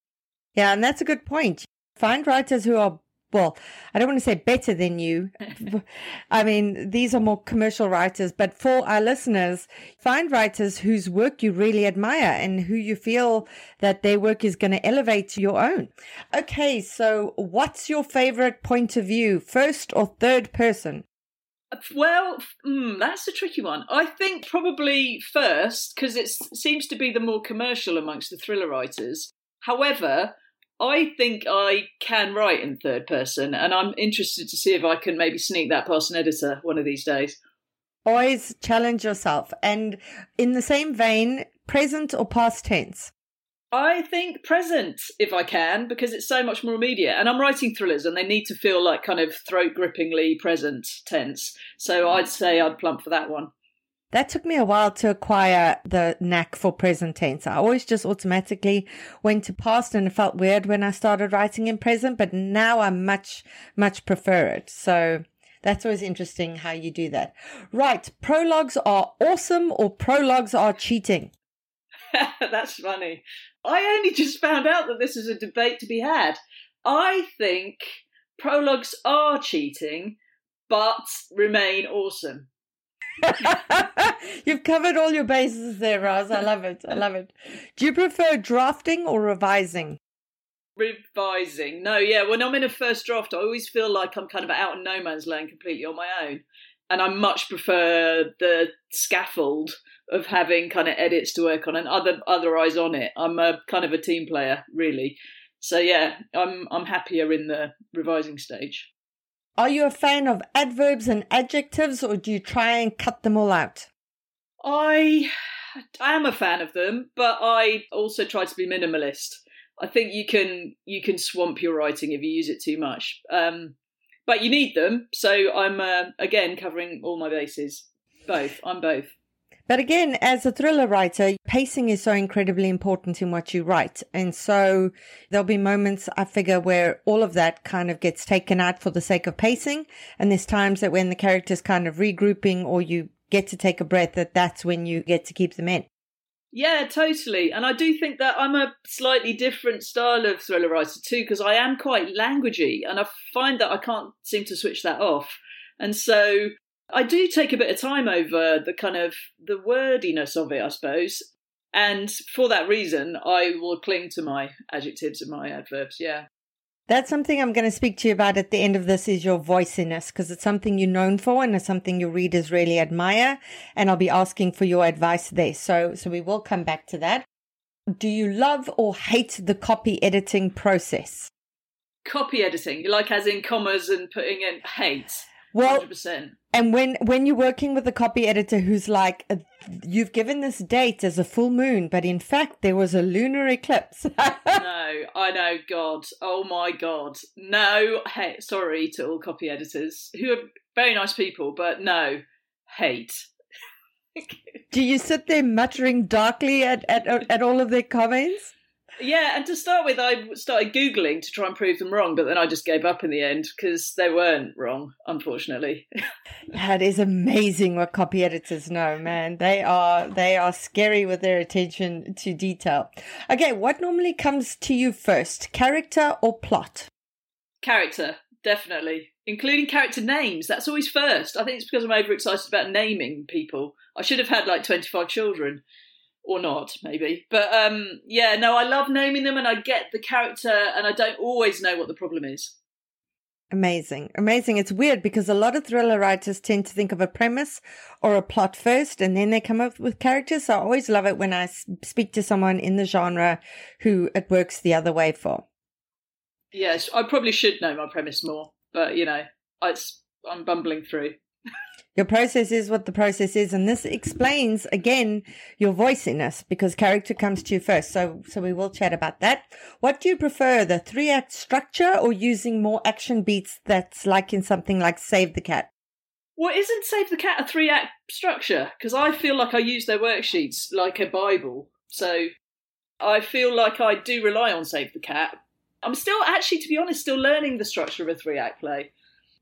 Yeah, and that's a good point. Find writers who are well, I don't want to say better than you. I mean, these are more commercial writers, but for our listeners, find writers whose work you really admire and who you feel that their work is going to elevate your own. Okay, so what's your favorite point of view, first or third person? Well, mm, that's a tricky one. I think probably first, because it seems to be the more commercial amongst the thriller writers. However, I think I can write in third person, and I'm interested to see if I can maybe sneak that past an editor one of these days. Always challenge yourself. And in the same vein, present or past tense? I think present, if I can, because it's so much more immediate. And I'm writing thrillers, and they need to feel like kind of throat grippingly present tense. So I'd say I'd plump for that one. That took me a while to acquire the knack for present tense. I always just automatically went to past and it felt weird when I started writing in present, but now I much, much prefer it. So that's always interesting how you do that. Right. Prologues are awesome or prologues are cheating. that's funny. I only just found out that this is a debate to be had. I think prologues are cheating, but remain awesome. You've covered all your bases there, Roz. I love it. I love it. Do you prefer drafting or revising? Revising. No, yeah. When I'm in a first draft, I always feel like I'm kind of out in no man's land completely on my own. And I much prefer the scaffold of having kind of edits to work on and other other eyes on it. I'm a kind of a team player, really. So yeah, I'm I'm happier in the revising stage. Are you a fan of adverbs and adjectives, or do you try and cut them all out? I I am a fan of them, but I also try to be minimalist. I think you can you can swamp your writing if you use it too much. Um, but you need them, so I'm uh, again covering all my bases. Both, I'm both. But again, as a thriller writer, pacing is so incredibly important in what you write. And so there'll be moments I figure where all of that kind of gets taken out for the sake of pacing. And there's times that when the character's kind of regrouping or you get to take a breath, that that's when you get to keep them in. Yeah, totally. And I do think that I'm a slightly different style of thriller writer too, because I am quite languagey and I find that I can't seem to switch that off. And so I do take a bit of time over the kind of the wordiness of it, I suppose. And for that reason, I will cling to my adjectives and my adverbs. Yeah. That's something I'm going to speak to you about at the end of this is your voiciness because it's something you're known for and it's something your readers really admire. And I'll be asking for your advice there. So, so we will come back to that. Do you love or hate the copy editing process? Copy editing, like as in commas and putting in hate. Well, 100%. and when when you're working with a copy editor who's like, uh, you've given this date as a full moon, but in fact there was a lunar eclipse. no, I know, God, oh my God, no. Hey, sorry to all copy editors who are very nice people, but no, hate. Do you sit there muttering darkly at, at at all of their comments? Yeah, and to start with, I started Googling to try and prove them wrong, but then I just gave up in the end because they weren't wrong, unfortunately. that is amazing what copy editors know, man. They are they are scary with their attention to detail. Okay, what normally comes to you first, character or plot? Character, definitely. Including character names. That's always first. I think it's because I'm overexcited about naming people. I should have had like 25 children or not maybe. But um yeah no i love naming them and i get the character and i don't always know what the problem is. Amazing. Amazing. It's weird because a lot of thriller writers tend to think of a premise or a plot first and then they come up with characters. So i always love it when i speak to someone in the genre who it works the other way for. Yes i probably should know my premise more but you know I, i'm bumbling through your process is what the process is. And this explains again your voiciness because character comes to you first. So, so we will chat about that. What do you prefer, the three act structure or using more action beats that's like in something like Save the Cat? Well, isn't Save the Cat a three act structure? Because I feel like I use their worksheets like a Bible. So I feel like I do rely on Save the Cat. I'm still, actually, to be honest, still learning the structure of a three act play.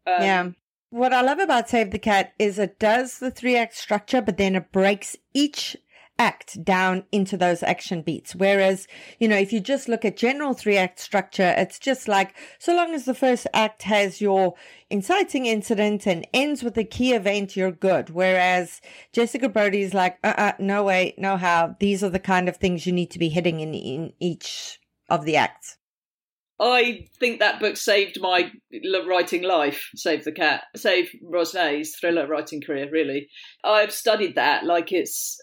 Um, yeah. What I love about Save the Cat is it does the three act structure, but then it breaks each act down into those action beats. Whereas, you know, if you just look at general three act structure, it's just like so long as the first act has your inciting incident and ends with a key event, you're good. Whereas Jessica Brody's like, uh uh no way, no how. These are the kind of things you need to be hitting in, in each of the acts. I think that book saved my writing life, saved the cat, saved Roz Nay's thriller writing career, really. I've studied that like it's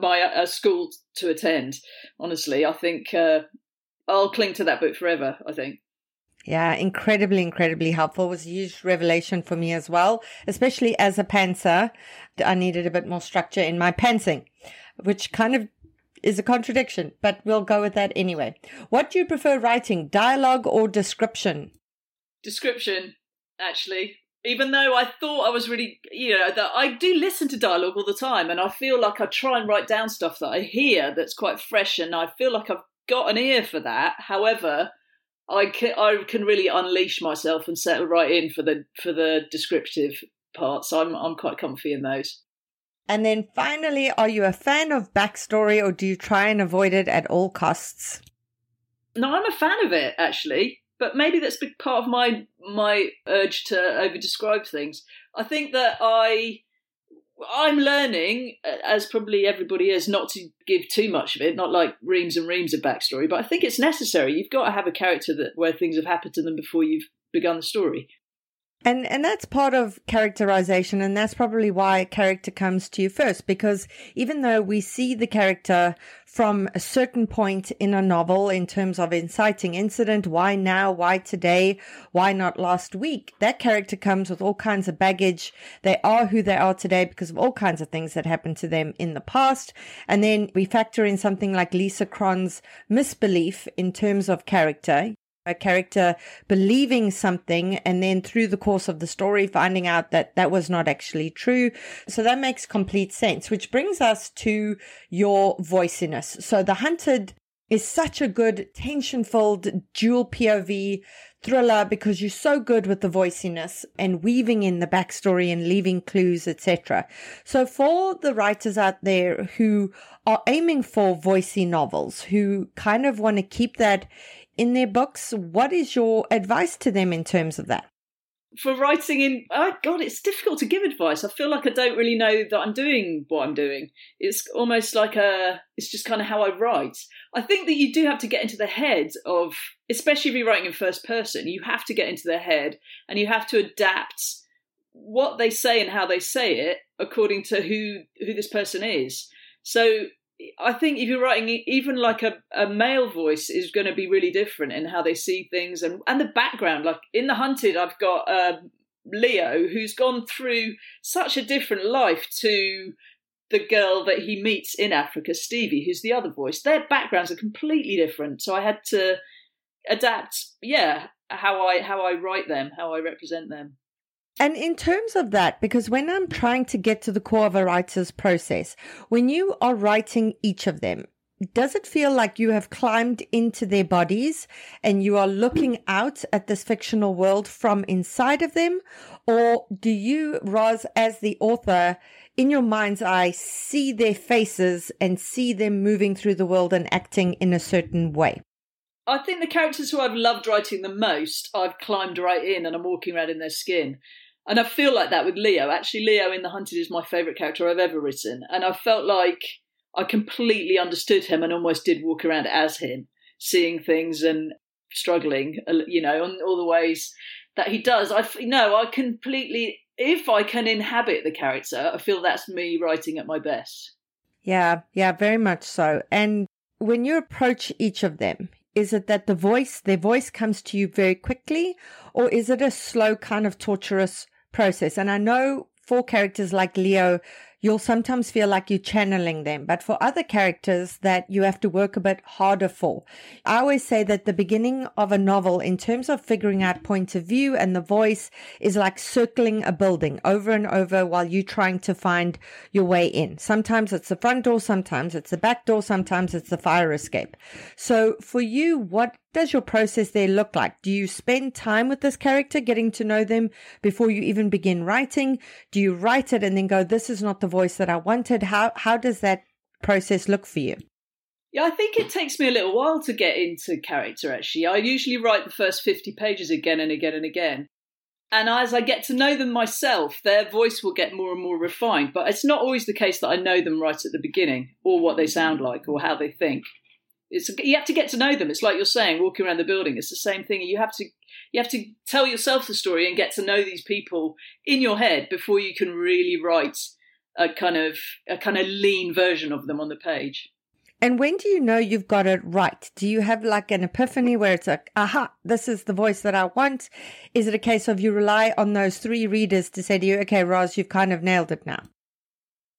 my a school to attend, honestly. I think uh, I'll cling to that book forever, I think. Yeah, incredibly, incredibly helpful. It was a huge revelation for me as well, especially as a pantser. I needed a bit more structure in my pantsing, which kind of is a contradiction, but we'll go with that anyway. What do you prefer writing, dialogue or description? Description, actually. Even though I thought I was really, you know, that I do listen to dialogue all the time, and I feel like I try and write down stuff that I hear that's quite fresh, and I feel like I've got an ear for that. However, I can I can really unleash myself and settle right in for the for the descriptive parts. I'm I'm quite comfy in those. And then finally, are you a fan of backstory or do you try and avoid it at all costs? No, I'm a fan of it actually, but maybe that's part of my my urge to over describe things. I think that I I'm learning, as probably everybody is, not to give too much of it, not like reams and reams of backstory, but I think it's necessary. You've got to have a character that where things have happened to them before you've begun the story. And and that's part of characterization and that's probably why character comes to you first because even though we see the character from a certain point in a novel in terms of inciting incident, why now, why today, why not last week, that character comes with all kinds of baggage. They are who they are today because of all kinds of things that happened to them in the past. And then we factor in something like Lisa Cron's misbelief in terms of character a character believing something and then through the course of the story finding out that that was not actually true. So that makes complete sense, which brings us to your voiciness. So The Hunted is such a good tension filled dual POV thriller because you're so good with the voiciness and weaving in the backstory and leaving clues, etc. So for the writers out there who are aiming for voicey novels, who kind of want to keep that in their books. What is your advice to them in terms of that? For writing in, oh God, it's difficult to give advice. I feel like I don't really know that I'm doing what I'm doing. It's almost like a, it's just kind of how I write. I think that you do have to get into the head of, especially if you're writing in first person, you have to get into their head and you have to adapt what they say and how they say it according to who who this person is. So I think if you're writing even like a, a male voice is going to be really different in how they see things and, and the background. Like in The Hunted, I've got um, Leo who's gone through such a different life to the girl that he meets in Africa, Stevie, who's the other voice. Their backgrounds are completely different. So I had to adapt, yeah, how I how I write them, how I represent them. And in terms of that, because when I'm trying to get to the core of a writer's process, when you are writing each of them, does it feel like you have climbed into their bodies and you are looking out at this fictional world from inside of them? Or do you, Roz, as the author, in your mind's eye, see their faces and see them moving through the world and acting in a certain way? I think the characters who I've loved writing the most, I've climbed right in and I'm walking around in their skin. And I feel like that with Leo. Actually, Leo in The Hunted is my favourite character I've ever written. And I felt like I completely understood him and almost did walk around as him, seeing things and struggling, uh, you know, on all the ways that he does. I no, I completely. If I can inhabit the character, I feel that's me writing at my best. Yeah, yeah, very much so. And when you approach each of them, is it that the voice, their voice comes to you very quickly, or is it a slow kind of torturous process. And I know for characters like Leo, you'll sometimes feel like you're channeling them, but for other characters that you have to work a bit harder for. I always say that the beginning of a novel, in terms of figuring out point of view and the voice, is like circling a building over and over while you're trying to find your way in. Sometimes it's the front door, sometimes it's the back door, sometimes it's the fire escape. So for you, what does your process there look like? Do you spend time with this character, getting to know them before you even begin writing? Do you write it and then go, this is not the voice that I wanted? How, how does that process look for you? Yeah, I think it takes me a little while to get into character, actually. I usually write the first 50 pages again and again and again. And as I get to know them myself, their voice will get more and more refined. But it's not always the case that I know them right at the beginning, or what they sound like, or how they think. It's you have to get to know them. It's like you're saying, walking around the building. It's the same thing. You have to you have to tell yourself the story and get to know these people in your head before you can really write a kind of a kind of lean version of them on the page. And when do you know you've got it right? Do you have like an epiphany where it's like, aha, this is the voice that I want? Is it a case of you rely on those three readers to say to you, okay, Roz, you've kind of nailed it now?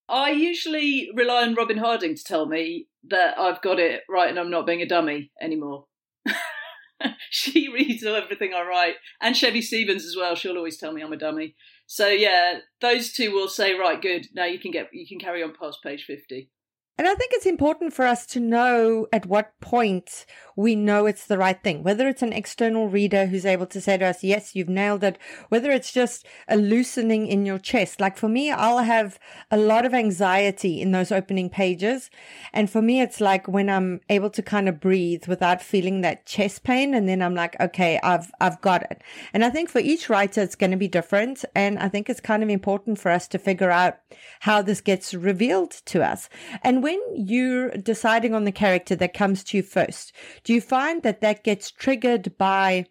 I usually rely on Robin Harding to tell me that I've got it right and I'm not being a dummy anymore. she reads everything I write, and Chevy Stevens as well. She'll always tell me I'm a dummy. So yeah, those two will say, right, good. Now you can get you can carry on past page fifty. And I think it's important for us to know at what point we know it's the right thing, whether it's an external reader who's able to say to us, yes, you've nailed it, whether it's just a loosening in your chest. Like for me, I'll have a lot of anxiety in those opening pages. And for me, it's like when I'm able to kind of breathe without feeling that chest pain. And then I'm like, okay, I've, I've got it. And I think for each writer, it's going to be different. And I think it's kind of important for us to figure out how this gets revealed to us. And when you're deciding on the character that comes to you first, do you find that that gets triggered by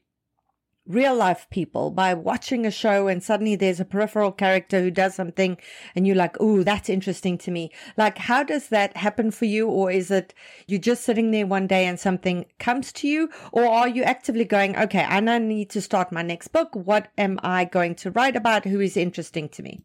real life people by watching a show and suddenly there's a peripheral character who does something and you're like, "Ooh, that's interesting to me." Like how does that happen for you or is it you're just sitting there one day and something comes to you or are you actively going, "Okay, I now need to start my next book. What am I going to write about? Who is interesting to me?"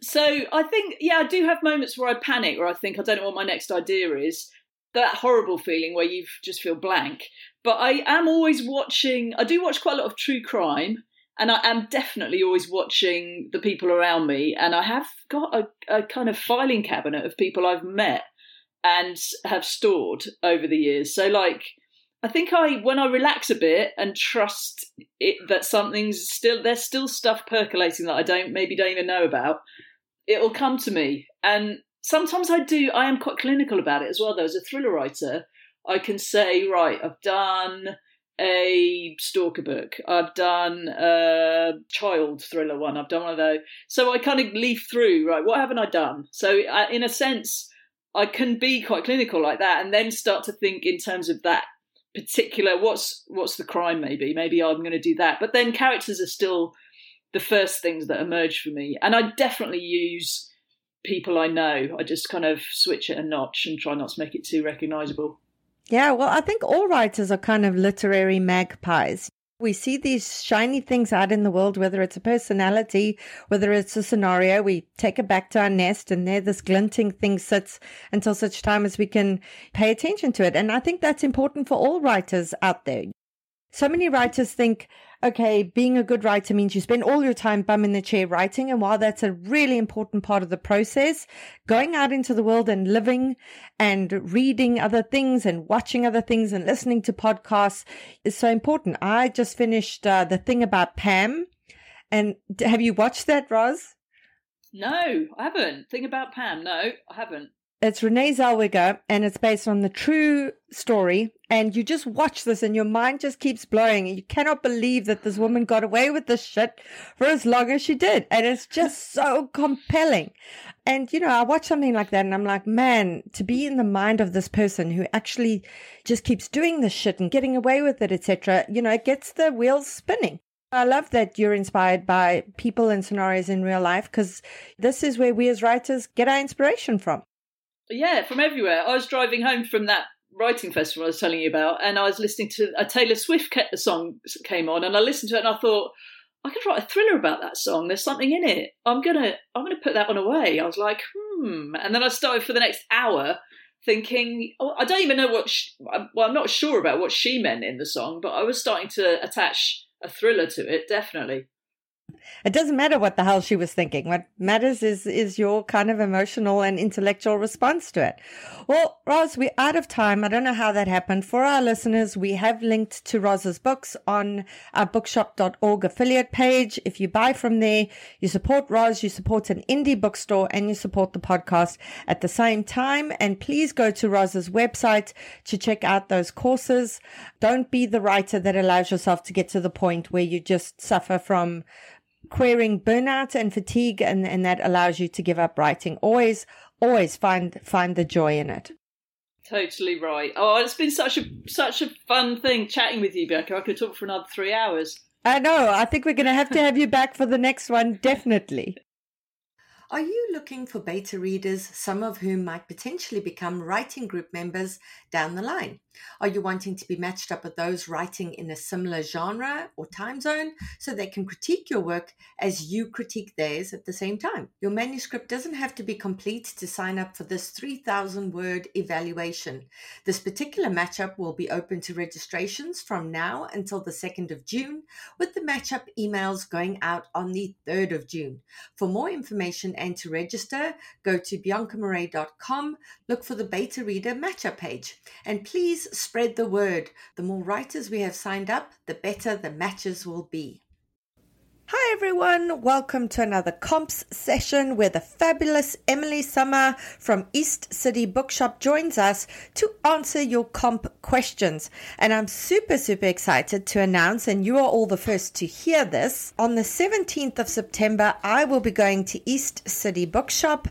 So I think, yeah, I do have moments where I panic, where I think I don't know what my next idea is. That horrible feeling where you just feel blank. But I am always watching. I do watch quite a lot of true crime, and I am definitely always watching the people around me. And I have got a, a kind of filing cabinet of people I've met and have stored over the years. So like. I think I when I relax a bit and trust it that something's still there's still stuff percolating that I don't maybe don't even know about it'll come to me. And sometimes I do, I am quite clinical about it as well, though. As a thriller writer, I can say, right, I've done a stalker book, I've done a child thriller one, I've done one of those. So I kind of leaf through, right, what haven't I done? So, I, in a sense, I can be quite clinical like that and then start to think in terms of that particular what's what's the crime maybe maybe i'm going to do that but then characters are still the first things that emerge for me. And I definitely use people I know. I just kind of switch it a notch and try not to make it too recognizable. Yeah, well, I think all writers are kind of literary magpies. We see these shiny things out in the world, whether it's a personality, whether it's a scenario, we take it back to our nest and there this glinting thing sits until such time as we can pay attention to it. And I think that's important for all writers out there. So many writers think, okay, being a good writer means you spend all your time bum in the chair writing. And while that's a really important part of the process, going out into the world and living and reading other things and watching other things and listening to podcasts is so important. I just finished uh, the thing about Pam. And have you watched that, Roz? No, I haven't. Thing about Pam. No, I haven't. It's Renee Zellweger, and it's based on the true story. And you just watch this, and your mind just keeps blowing. And you cannot believe that this woman got away with this shit for as long as she did. And it's just so compelling. And, you know, I watch something like that, and I'm like, man, to be in the mind of this person who actually just keeps doing this shit and getting away with it, etc., you know, it gets the wheels spinning. I love that you're inspired by people and scenarios in real life because this is where we as writers get our inspiration from yeah, from everywhere. I was driving home from that writing festival I was telling you about, and I was listening to a Taylor Swift song came on, and I listened to it, and I thought, I could write a thriller about that song. There's something in it. I'm gonna I'm gonna put that one away. I was like, hmm. And then I started for the next hour thinking, oh, I don't even know what. She, well, I'm not sure about what she meant in the song, but I was starting to attach a thriller to it. Definitely. It doesn't matter what the hell she was thinking. What matters is is your kind of emotional and intellectual response to it. Well, Roz, we're out of time. I don't know how that happened. For our listeners, we have linked to Roz's books on our bookshop.org affiliate page. If you buy from there, you support Roz, you support an indie bookstore, and you support the podcast at the same time. And please go to Roz's website to check out those courses. Don't be the writer that allows yourself to get to the point where you just suffer from querying burnout and fatigue and, and that allows you to give up writing. Always always find find the joy in it. Totally right. Oh it's been such a such a fun thing chatting with you Becca. i could talk for another three hours. I know. I think we're going to have to have you back for the next one definitely. Are you looking for beta readers, some of whom might potentially become writing group members down the line? Are you wanting to be matched up with those writing in a similar genre or time zone so they can critique your work as you critique theirs at the same time? Your manuscript doesn't have to be complete to sign up for this 3,000 word evaluation. This particular matchup will be open to registrations from now until the 2nd of June, with the matchup emails going out on the 3rd of June. For more information and to register, go to biancamarais.com, look for the beta reader matchup page, and please spread the word. The more writers we have signed up, the better the matches will be. Hi everyone, welcome to another comps session where the fabulous Emilie Sommer from East City Bookshop joins us to answer your comp questions. And I'm super, super excited to announce, and you are all the first to hear this. On the 17th of September, I will be going to East City Bookshop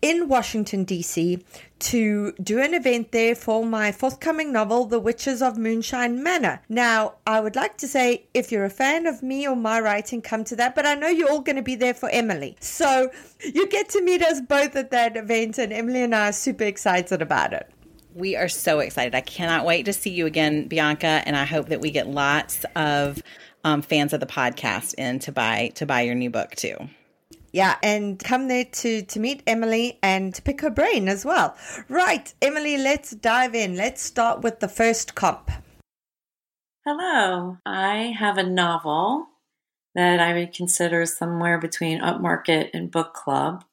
in Washington, D.C to do an event there for my forthcoming novel, The Witches of Moonshine Manor. Now, I would like to say if you're a fan of me or my writing, come to that, but I know you're all going to be there for Emilie. So you get to meet us both at that event, and Emilie and I are super excited about it. We are so excited. I cannot wait to see you again, Bianca, and I hope that we get lots of um, fans of the podcast in to buy to buy your new book too. Yeah, and come there to to meet Emilie and to pick her brain as well. Right, Emilie, let's dive in. Let's start with the first comp. Hello, I have a novel that I would consider somewhere between upmarket and book club.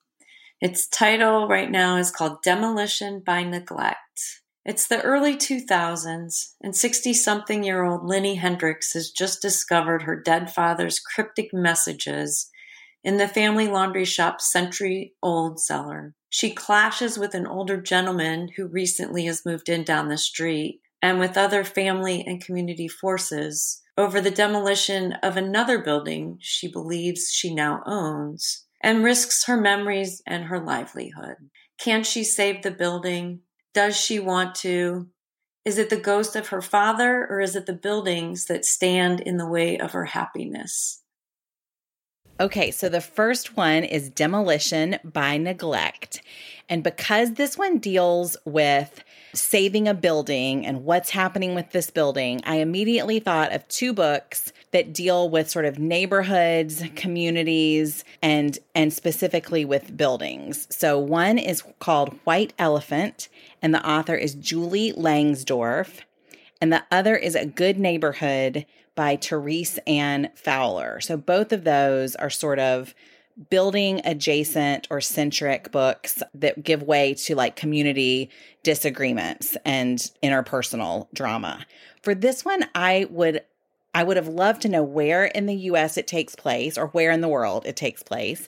Its title right now is called Demolition by Neglect. It's the early 2000s, and 60 something year old Lenny Hendricks has just discovered her dead father's cryptic messages in the family laundry shop's century old cellar. She clashes with an older gentleman who recently has moved in down the street and with other family and community forces over the demolition of another building she believes she now owns and risks her memories and her livelihood. Can she save the building? Does she want to? Is it the ghost of her father or is it the buildings that stand in the way of her happiness? Okay, so the first one is demolition by neglect. And because this one deals with saving a building and what's happening with this building, I immediately thought of two books that deal with sort of neighborhoods, communities, and and specifically with buildings. So one is called White Elephant, and the author is Julie Langsdorf, and the other is A Good Neighborhood by Therese Anne Fowler. So both of those are sort of building adjacent or centric books that give way to like community disagreements and interpersonal drama. For this one, I would I would have loved to know where in the US it takes place or where in the world it takes place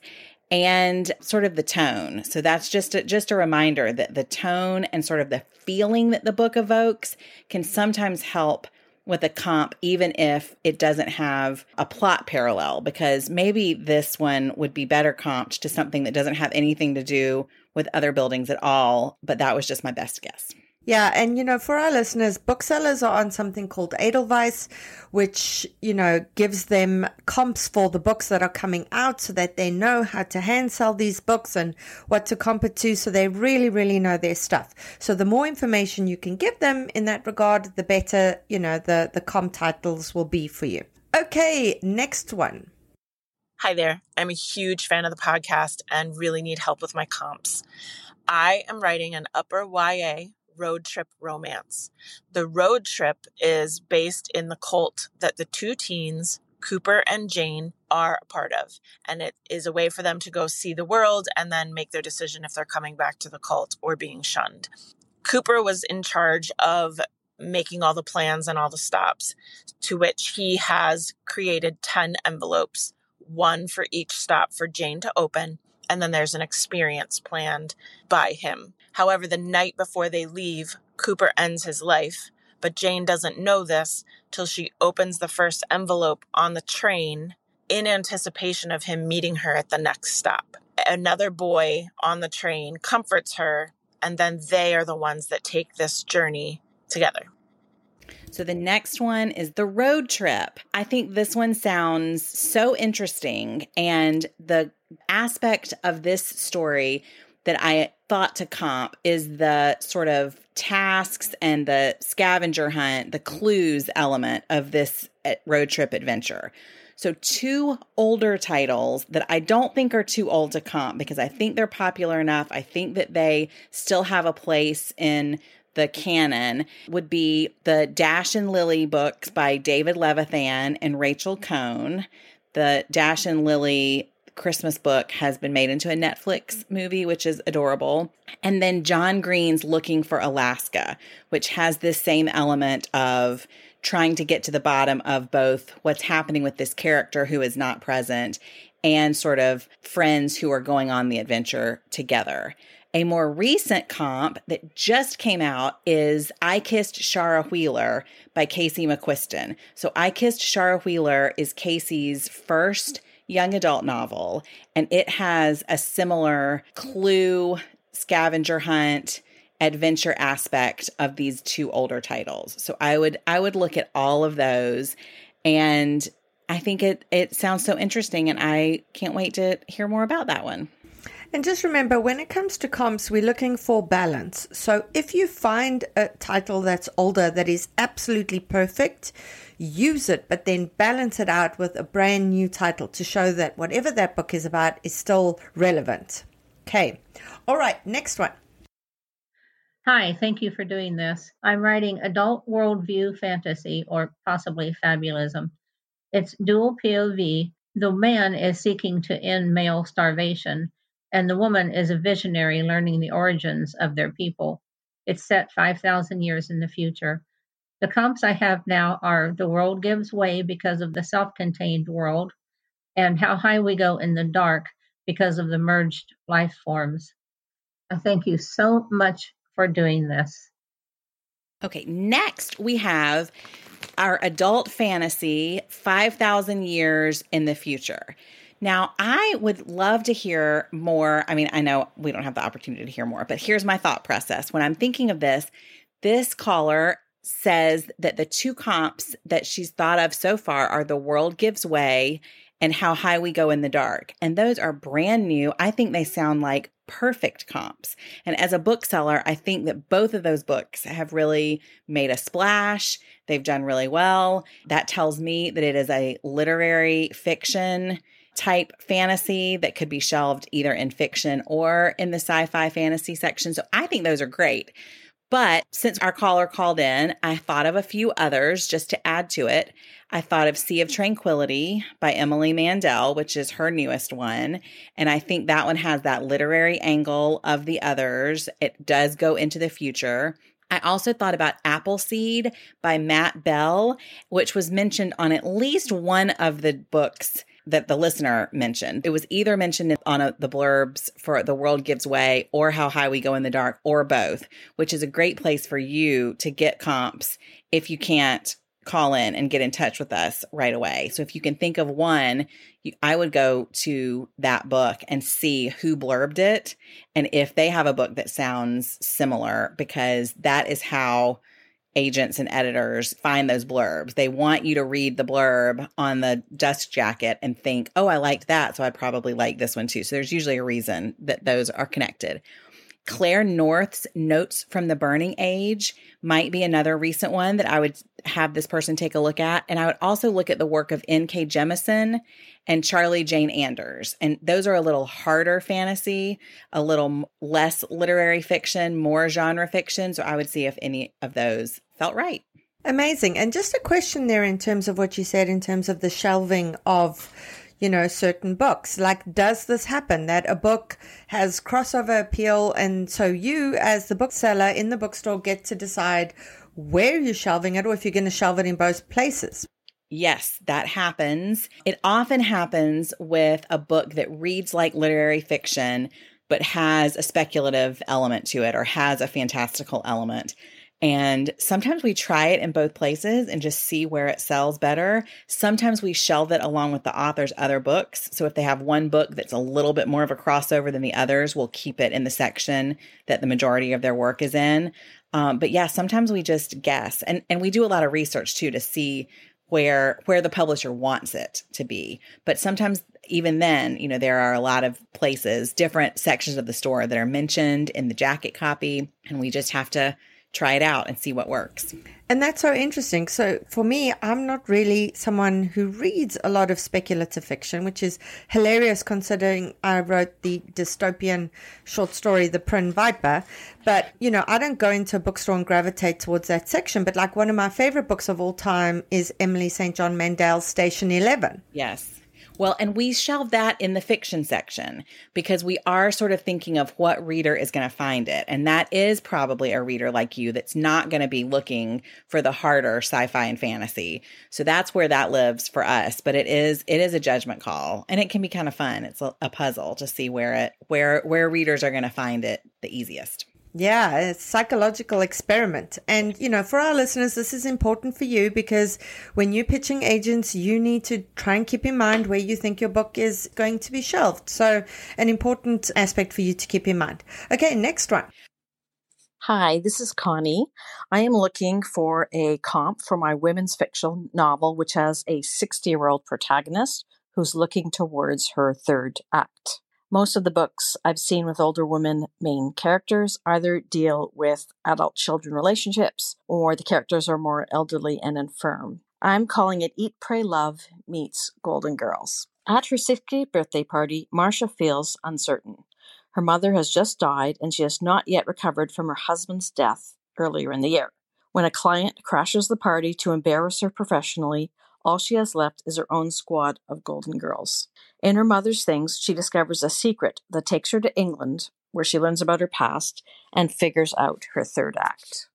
and sort of the tone. So that's just a, just a reminder that the tone and sort of the feeling that the book evokes can sometimes help with a comp, even if it doesn't have a plot parallel, because maybe this one would be better comped to something that doesn't have anything to do with other buildings at all. But that was just my best guess. Yeah, and you know, for our listeners, booksellers are on something called Edelweiss, which you know gives them comps for the books that are coming out, so that they know how to hand sell these books and what to comp it to, so they really, really know their stuff. So the more information you can give them in that regard, the better you know the the comp titles will be for you. Okay, next one. Hi there. I'm a huge fan of the podcast and really need help with my comps. I am writing an upper YA road trip romance. The road trip is based in the cult that the two teens, Cooper and Jane, are a part of. And it is a way for them to go see the world and then make their decision if they're coming back to the cult or being shunned. Cooper was in charge of making all the plans and all the stops, to which he has created 10 envelopes one for each stop for Jane to open, and then there's an experience planned by him. However, the night before they leave, Cooper ends his life, but Jane doesn't know this till she opens the first envelope on the train in anticipation of him meeting her at the next stop. Another boy on the train comforts her, and then they are the ones that take this journey together. So the next one is the road trip. I think this one sounds so interesting. And the aspect of this story that I thought to comp is the sort of tasks and the scavenger hunt, the clues element of this eh, road trip adventure. So, two older titles that I don't think are too old to comp because I think they're popular enough. I think that they still have a place in the canon would be the Dash and Lily books by David Levithan and Rachel Cohn. The Dash and Lily Christmas book has been made into a Netflix movie, which is adorable. And then John Green's Looking for Alaska, which has this same element of trying to get to the bottom of both what's happening with this character who is not present and sort of friends who are going on the adventure together. A more recent comp that just came out is I Kissed Shara Wheeler by Casey McQuiston. So, I Kissed Shara Wheeler is Casey's first young adult novel, and it has a similar clue, scavenger hunt, adventure aspect of these two older titles. So I would I would look at all of those and I think it it sounds so interesting and I can't wait to hear more about that one. And just remember, when it comes to comps, we're looking for balance. So if you find a title that's older that is absolutely perfect, use it, but then balance it out with a brand new title to show that whatever that book is about is still relevant. Okay. All right. Next one. Hi, thank you for doing this. I'm writing adult worldview fantasy or possibly fabulism. It's dual POV. The man is seeking to end male starvation and the woman is a visionary learning the origins of their people. It's set 5,000 years in the future. The comps I have now are The World Gives Way because of the self contained world, and How High We Go in the Dark because of the merged life forms. I thank you so much for doing this. Okay, next we have our adult fantasy 5,000 years in the future. Now, I would love to hear more. I mean, I know we don't have the opportunity to hear more, but here's my thought process. When I'm thinking of this, this caller says that the two comps that she's thought of so far are The World Gives Way and How High We Go in the Dark. And those are brand new. I think they sound like perfect comps. And as a bookseller, I think that both of those books have really made a splash. They've done really well. That tells me that it is a literary fiction type fantasy that could be shelved either in fiction or in the sci fi fantasy section. So I think those are great. But since our caller called in, I thought of a few others just to add to it. I thought of Sea of Tranquility by Emily Mandel, which is her newest one. And I think that one has that literary angle of the others. It does go into the future. I also thought about Appleseed by Matt Bell, which was mentioned on at least one of the books that the listener mentioned. It was either mentioned on a, the blurbs for The World Gives Way or How High We Go in the Dark or both, which is a great place for you to get comps if you can't call in and get in touch with us right away. So if you can think of one, you, I would go to that book and see who blurbed it and if they have a book that sounds similar because that is how agents and editors find those blurbs. They want you to read the blurb on the dust jacket and think, oh, I liked that. So I'd probably like this one too. So there's usually a reason that those are connected. Claire North's Notes from the Burning Age might be another recent one that I would have this person take a look at. And I would also look at the work of N.K. Jemisin and Charlie Jane Anders. And those are a little harder fantasy, a little less literary fiction, more genre fiction. So I would see if any of those felt right. Amazing. And just a question there in terms of what you said in terms of the shelving of you know, certain books. Like, does this happen that a book has crossover appeal? And so you, as the bookseller in the bookstore, get to decide where you're shelving it or if you're going to shelve it in both places. Yes, that happens. It often happens with a book that reads like literary fiction, but has a speculative element to it or has a fantastical element. And sometimes we try it in both places and just see where it sells better. Sometimes we shelve it along with the author's other books. So if they have one book that's a little bit more of a crossover than the others, we'll keep it in the section that the majority of their work is in. Um, but yeah, sometimes we just guess, and and we do a lot of research too to see where where the publisher wants it to be. But sometimes even then, you know, there are a lot of places, different sections of the store that are mentioned in the jacket copy, and we just have to try it out and see what works. And that's so interesting. So for me, I'm not really someone who reads a lot of speculative fiction, which is hilarious considering I wrote the dystopian short story, The Prin Viper. But, you know, I don't go into a bookstore and gravitate towards that section. But like one of my favorite books of all time is Emily St. John Mandel's Station 11. Yes. Well, and we shelve that in the fiction section because we are sort of thinking of what reader is going to find it. And that is probably a reader like you that's not going to be looking for the harder sci-fi and fantasy. So that's where that lives for us, but it is it is a judgment call and it can be kind of fun. It's a, a puzzle to see where it where where readers are going to find it the easiest. Yeah, it's psychological experiment. And, you know, for our listeners, this is important for you because when you're pitching agents, you need to try and keep in mind where you think your book is going to be shelved. So, an important aspect for you to keep in mind. Okay, next one. Hi, this is Connie. I am looking for a comp for my women's fiction novel, which has a 60 year old protagonist who's looking towards her third act. Most of the books I've seen with older women main characters either deal with adult children relationships or the characters are more elderly and infirm. I'm calling it Eat, Pray, Love meets Golden Girls. At her 60th birthday party, Marcia feels uncertain. Her mother has just died and she has not yet recovered from her husband's death earlier in the year. When a client crashes the party to embarrass her professionally, all she has left is her own squad of golden girls. In her mother's things, she discovers a secret that takes her to England, where she learns about her past and figures out her third act.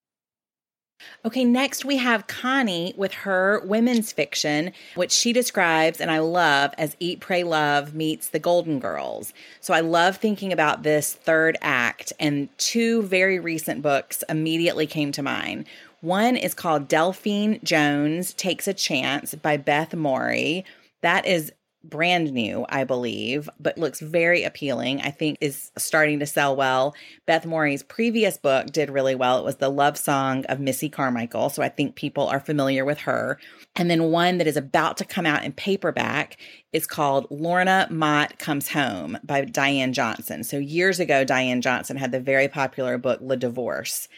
Okay, next we have Connie with her women's fiction, which she describes and I love as Eat, Pray, Love meets the Golden Girls. So I love thinking about this third act, and two very recent books immediately came to mind. One is called Delphine Jones Takes a Chance by Beth Morrey. That is brand new, I believe, but looks very appealing. I think is starting to sell well. Beth Morrey's previous book did really well. It was The Love Song of Missy Carmichael. So I think people are familiar with her. And then one that is about to come out in paperback is called Lorna Mott Comes Home by Diane Johnson. So years ago, Diane Johnson had the very popular book Le Divorce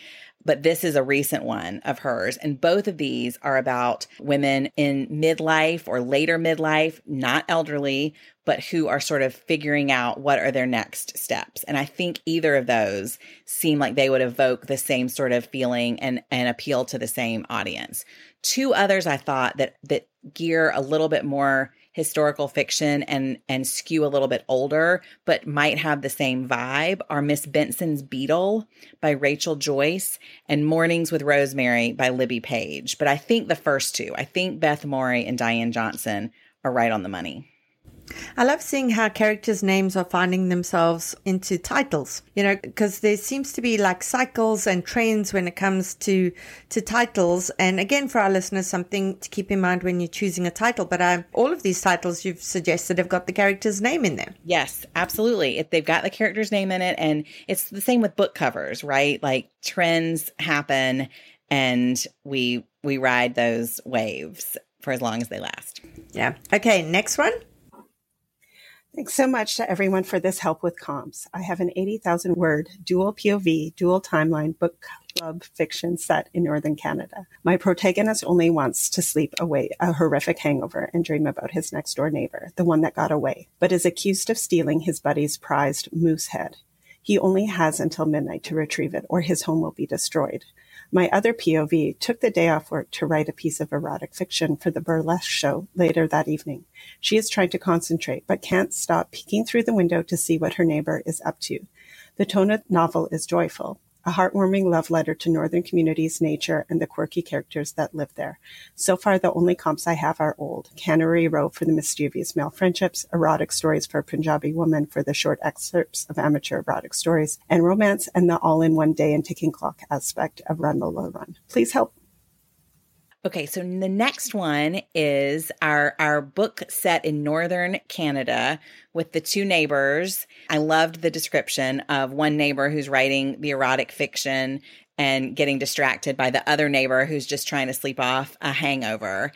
but this is a recent one of hers. And both of these are about women in midlife or later midlife, not elderly, but who are sort of figuring out what are their next steps. And I think either of those seem like they would evoke the same sort of feeling and, and appeal to the same audience. Two others I thought that that gear a little bit more historical fiction and and skew a little bit older but might have the same vibe are Miss Benson's Beetle by Rachel Joyce and Mornings with Rosemary by Libby Page. But I think the first two, I think Beth Morrey and Diane Johnson are right on the money. I love seeing how characters' names are finding themselves into titles, you know, because there seems to be like cycles and trends when it comes to, to titles. And again, for our listeners, something to keep in mind when you're choosing a title. But uh, all of these titles you've suggested have got the character's name in them. Yes, absolutely. If they've got the character's name in it. And it's the same with book covers, right? Like trends happen and we, we ride those waves for as long as they last. Yeah. Okay. Next one. Thanks so much to everyone for this help with comps. I have an 80,000 word dual POV, dual timeline book club fiction set in Northern Canada. My protagonist only wants to sleep away a horrific hangover and dream about his next door neighbor, the one that got away, but is accused of stealing his buddy's prized moose head. He only has until midnight to retrieve it or his home will be destroyed. My other POV took the day off work to write a piece of erotic fiction for the burlesque show later that evening. She is trying to concentrate, but can't stop peeking through the window to see what her neighbor is up to. The tone of the novel is joyful, a heartwarming love letter to northern communities, nature, and the quirky characters that live there. So far, the only comps I have are old. Cannery Row for the mischievous male friendships, erotic stories for Punjabi woman for the short excerpts of amateur erotic stories, and romance and the all-in-one day and ticking clock aspect of Run Lola Run. Please help Okay, so the next one is our our book set in northern Canada with the two neighbors. I loved the description of one neighbor who's writing the erotic fiction and getting distracted by the other neighbor who's just trying to sleep off a hangover.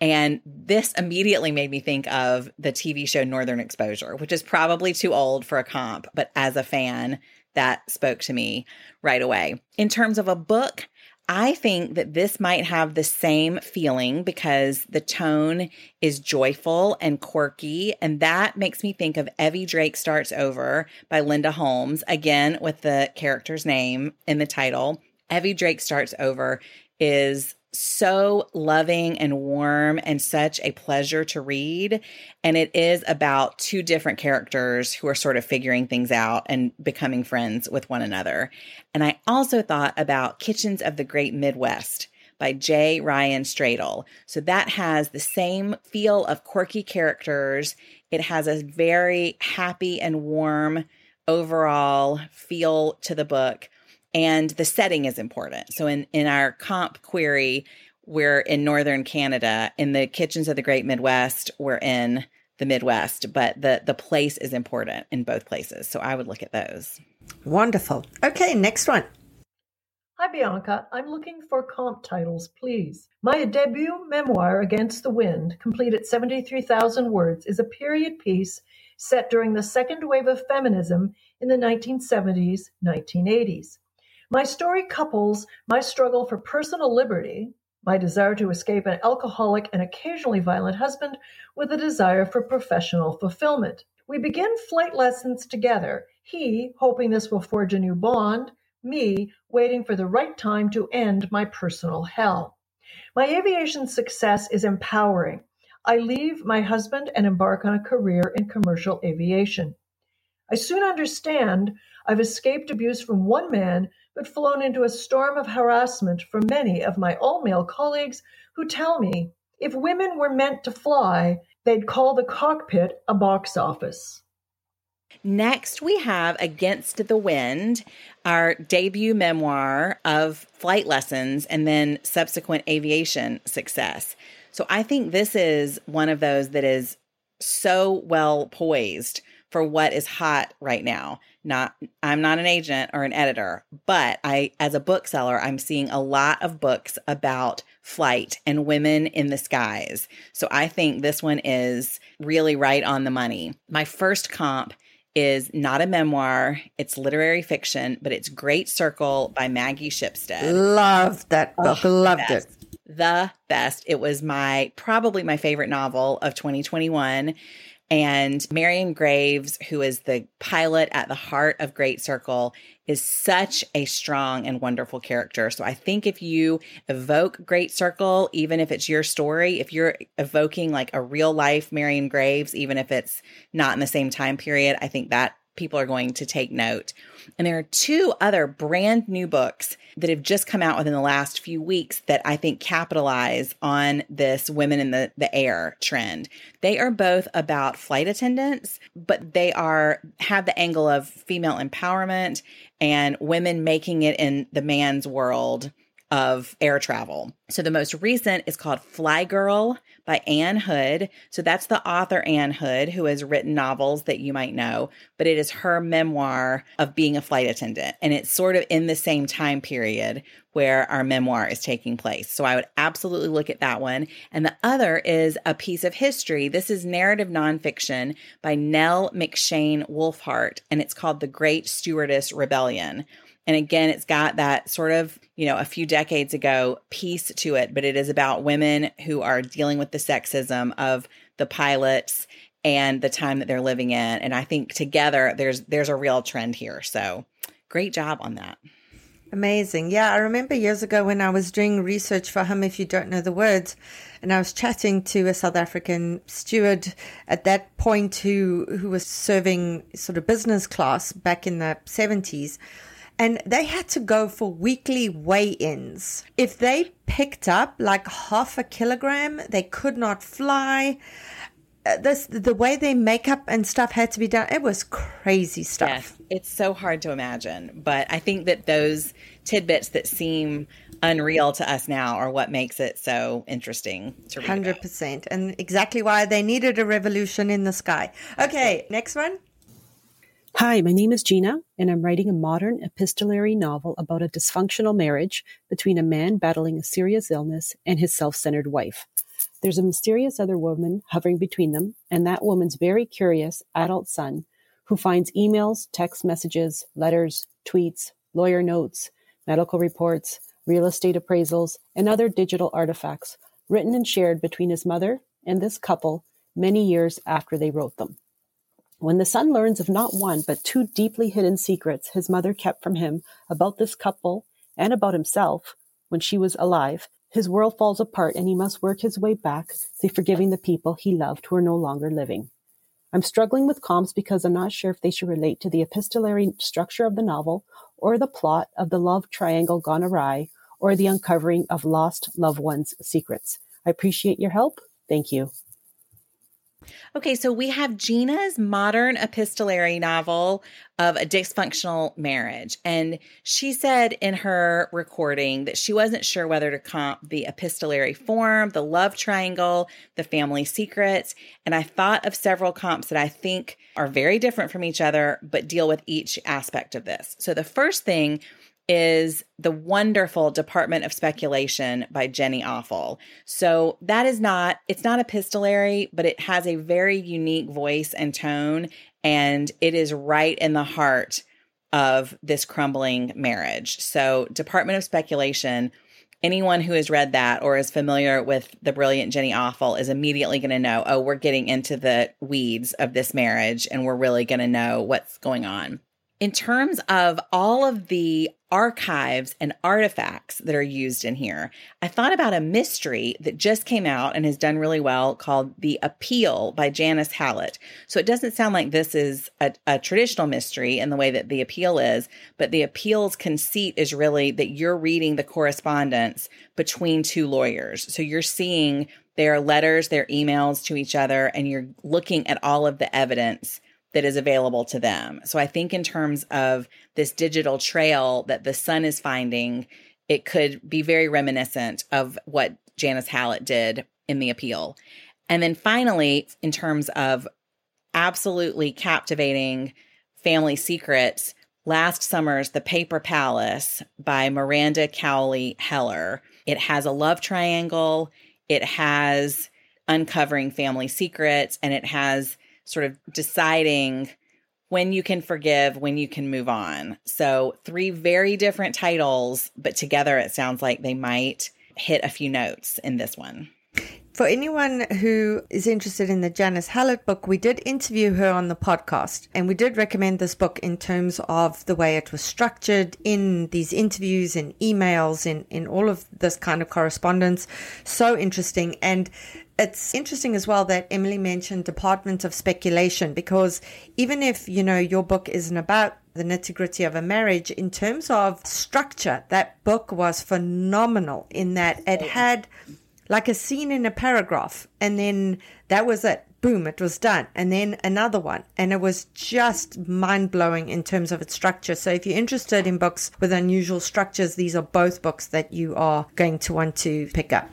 And this immediately made me think of the TV show Northern Exposure, which is probably too old for a comp, but as a fan, that spoke to me right away. In terms of a book, I think that this might have the same feeling because the tone is joyful and quirky. And that makes me think of Evie Drake Starts Over by Linda Holmes, again with the character's name in the title. Evie Drake Starts Over is so loving and warm and such a pleasure to read. And it is about two different characters who are sort of figuring things out and becoming friends with one another. And I also thought about Kitchens of the Great Midwest by J. Ryan Stradal. So that has the same feel of quirky characters. It has a very happy and warm overall feel to the book and the setting is important. So in in our comp query, we're in northern Canada. In the kitchens of the Great Midwest, we're in the Midwest, but the the place is important in both places. So I would look at those. Wonderful. Okay, next one. Hi, Bianca. I'm looking for comp titles, please. My debut memoir, Against the Wind, complete at 73,000 words, is a period piece set during the second wave of feminism in the 1970s, 1980s. My story couples my struggle for personal liberty, my desire to escape an alcoholic and occasionally violent husband, with a desire for professional fulfillment. We begin flight lessons together, he hoping this will forge a new bond, me waiting for the right time to end my personal hell. My aviation success is empowering. I leave my husband and embark on a career in commercial aviation. I soon understand I've escaped abuse from one man but flown into a storm of harassment from many of my all male colleagues who tell me if women were meant to fly, they'd call the cockpit a box office. Next, we have Against the Wind, our debut memoir of flight lessons and then subsequent aviation success. So I think this is one of those that is so well poised for what is hot right now. Not I'm not an agent or an editor, but I as a bookseller, I'm seeing a lot of books about flight and women in the skies. So I think this one is really right on the money. My first comp is not a memoir, it's literary fiction, but it's Great Circle by Maggie Shipstead. Loved that oh, book. Oh, Loved it the best. It was my probably my favorite novel of 2021. And Marion Graves, who is the pilot at the heart of Great Circle, is such a strong and wonderful character. So I think if you evoke Great Circle, even if it's your story, if you're evoking like a real life Marion Graves, even if it's not in the same time period, I think that people are going to take note. And there are two other brand new books that have just come out within the last few weeks that I think capitalize on this women in the, the air trend. They are both about flight attendants, but they are have the angle of female empowerment and women making it in the man's world of air travel. So the most recent is called Fly Girl by Ann Hood. So that's the author Ann Hood who has written novels that you might know, but it is her memoir of being a flight attendant and it's sort of in the same time period where our memoir is taking place. So I would absolutely look at that one. And the other is a piece of history. This is narrative nonfiction by Nell McShane Wulfhart and it's called The Great Stewardess Rebellion. And again, it's got that sort of, you know, a few decades ago piece to it, but it is about women who are dealing with the sexism of the pilots and the time that they're living in. And I think together there's there's a real trend here. So great job on that. Amazing. Yeah, I remember years ago when I was doing research for Hum If You Don't Know the Words, and I was chatting to a South African steward at that point who who was serving sort of business class back in the 70s and they had to go for weekly weigh ins. If they picked up like half a kilogram, they could not fly. Uh, this the way their makeup and stuff had to be done. It was crazy stuff. Yes, it's so hard to imagine, but I think that those tidbits that seem unreal to us now are what makes it so interesting to read. Hundred percent, and exactly why they needed a revolution in the sky. Okay, next one. Hi, my name is Gina, and I'm writing a modern epistolary novel about a dysfunctional marriage between a man battling a serious illness and his self centered wife. There's a mysterious other woman hovering between them, and that woman's very curious adult son who finds emails, text messages, letters, tweets, lawyer notes, medical reports, real estate appraisals, and other digital artifacts written and shared between his mother and this couple many years after they wrote them. When the son learns of not one, but two deeply hidden secrets his mother kept from him about this couple and about himself when she was alive, his world falls apart and he must work his way back to forgiving the people he loved who are no longer living. I'm struggling with comps because I'm not sure if they should relate to the epistolary structure of the novel or the plot of the love triangle gone awry or the uncovering of lost loved ones' secrets. I appreciate your help. Thank you. Okay, so we have Gina's modern epistolary novel of a dysfunctional marriage. And she said in her recording that she wasn't sure whether to comp the epistolary form, the love triangle, the family secrets. And I thought of several comps that I think are very different from each other, but deal with each aspect of this. So the first thing is the wonderful Department of Speculation by Jenny Offill. So that is not, it's not epistolary, but it has a very unique voice and tone, and it is right in the heart of this crumbling marriage. So, Department of Speculation, anyone who has read that or is familiar with the brilliant Jenny Offill is immediately going to know, oh, we're getting into the weeds of this marriage and we're really going to know what's going on in terms of all of the archives and artifacts that are used in here, I thought about a mystery that just came out and has done really well called The Appeal by Janice Hallett. So it doesn't sound like this is a, a traditional mystery in the way that The Appeal is, but The Appeal's conceit is really that you're reading the correspondence between two lawyers. So you're seeing their letters, their emails to each other, and you're looking at all of the evidence that is available to them. So I think in terms of this digital trail that the son is finding, it could be very reminiscent of what Janice Hallett did in the appeal. And then finally, in terms of absolutely captivating family secrets, last summer's The Paper Palace by Miranda Cowley Heller. It has a love triangle, it has uncovering family secrets, and it has sort of deciding when you can forgive, when you can move on. So, three very different titles, but together it sounds like they might hit a few notes in this one. For anyone who is interested in the Janice Hallett book, we did interview her on the podcast and we did recommend this book in terms of the way it was structured in these interviews and emails in, in all of this kind of correspondence. So interesting. And it's interesting as well that Emilie mentioned Department of Speculation because even if, you know, your book isn't about the nitty gritty of a marriage, in terms of structure, that book was phenomenal in that it had like a scene in a paragraph and then that was it boom, it was done. And then another one. And it was just mind blowing in terms of its structure. So if you're interested in books with unusual structures, these are both books that you are going to want to pick up.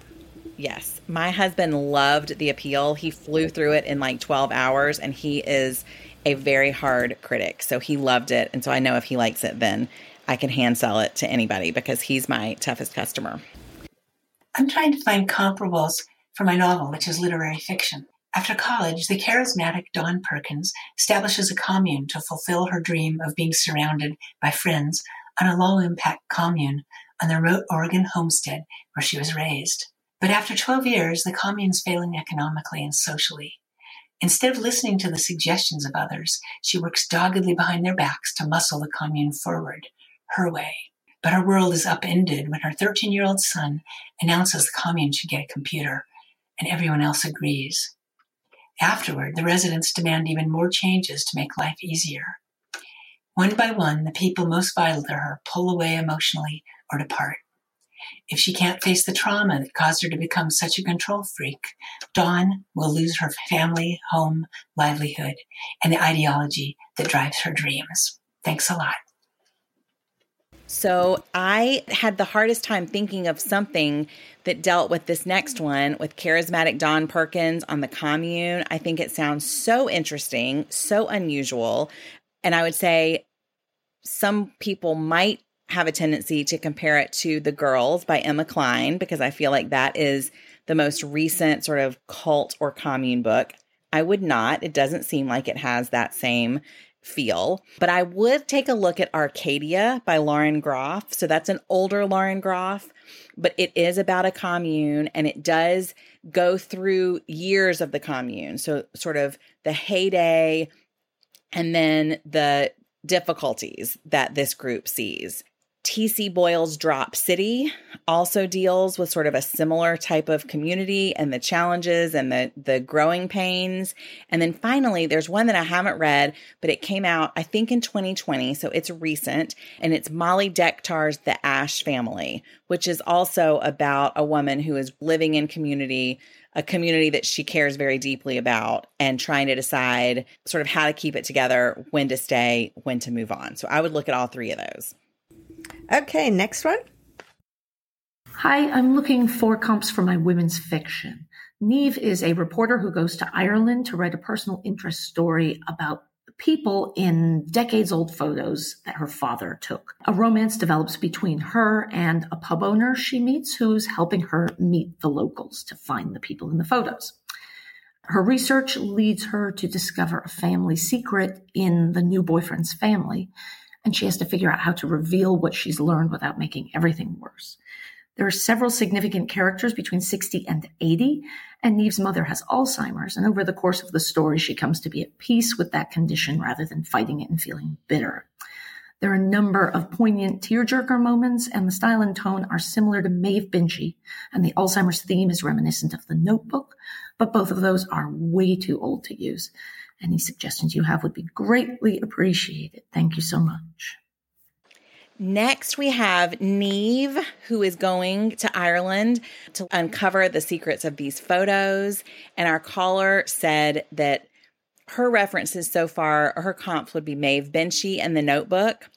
Yes. My husband loved The Appeal. He flew through it in like 12 hours and he is a very hard critic. So he loved it. And so I know if he likes it, then I can hand sell it to anybody because he's my toughest customer. I'm trying to find comparables for my novel, which is literary fiction. After college, the charismatic Dawn Perkins establishes a commune to fulfill her dream of being surrounded by friends on a low impact commune on the remote Oregon homestead where she was raised. But after 12 years, the commune's failing economically and socially. Instead of listening to the suggestions of others, she works doggedly behind their backs to muscle the commune forward, her way. But her world is upended when her 13 year old son announces the commune should get a computer, and everyone else agrees. Afterward, the residents demand even more changes to make life easier. One by one, the people most vital to her pull away emotionally or depart. If she can't face the trauma that caused her to become such a control freak, Dawn will lose her family, home, livelihood, and the ideology that drives her dreams. Thanks a lot. So I had the hardest time thinking of something that dealt with this next one with charismatic Dawn Perkins on the commune. I think it sounds so interesting, so unusual. And I would say some people might have a tendency to compare it to The Girls by Emma Cline because I feel like that is the most recent sort of cult or commune book. I would not. It doesn't seem like it has that same feel. But I would take a look at Arcadia by Lauren Groff. So that's an older Lauren Groff, but it is about a commune and it does go through years of the commune. So, sort of the heyday and then the difficulties that this group sees. T.C. Boyle's Drop City also deals with sort of a similar type of community and the challenges and the the growing pains. And then finally, there's one that I haven't read, but it came out I think in 2020, so it's recent, and it's Molly Dektar's The Ash Family, which is also about a woman who is living in community a community that she cares very deeply about and trying to decide sort of how to keep it together, when to stay, when to move on. So I would look at all three of those. Okay, next one. Hi, I'm looking for comps for my women's fiction. Neve is a reporter who goes to Ireland to write a personal interest story about people in decades old photos that her father took. A romance develops between her and a pub owner she meets who's helping her meet the locals to find the people in the photos. Her research leads her to discover a family secret in the new boyfriend's family and she has to figure out how to reveal what she's learned without making everything worse. There are several significant characters between 60 and 80, and Neve's mother has Alzheimer's, and over the course of the story, she comes to be at peace with that condition rather than fighting it and feeling bitter. There are a number of poignant tearjerker moments, and the style and tone are similar to Maeve Binchy, and the Alzheimer's theme is reminiscent of the notebook, but both of those are way too old to use. Any suggestions you have would be greatly appreciated. Thank you so much. Next, we have Neve, who is going to Ireland to uncover the secrets of these photos. And our caller said that her references so far, her comps would be Maeve Binchy and The Notebook.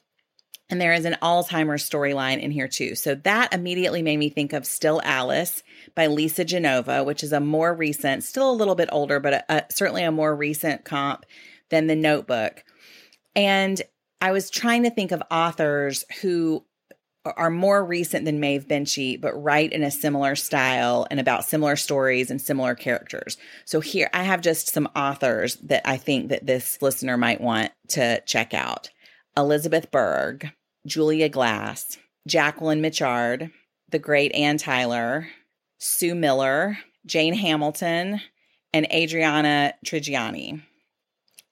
And there is an Alzheimer's storyline in here too. So that immediately made me think of Still Alice by Lisa Genova, which is a more recent, still a little bit older, but a, a, certainly a more recent comp than The Notebook. And I was trying to think of authors who are more recent than Maeve Binchy, but write in a similar style and about similar stories and similar characters. So here I have just some authors that I think that this listener might want to check out. Elizabeth Berg, Julia Glass, Jacqueline Mitchard, the great Anne Tyler, Sue Miller, Jane Hamilton, and Adriana Trigiani.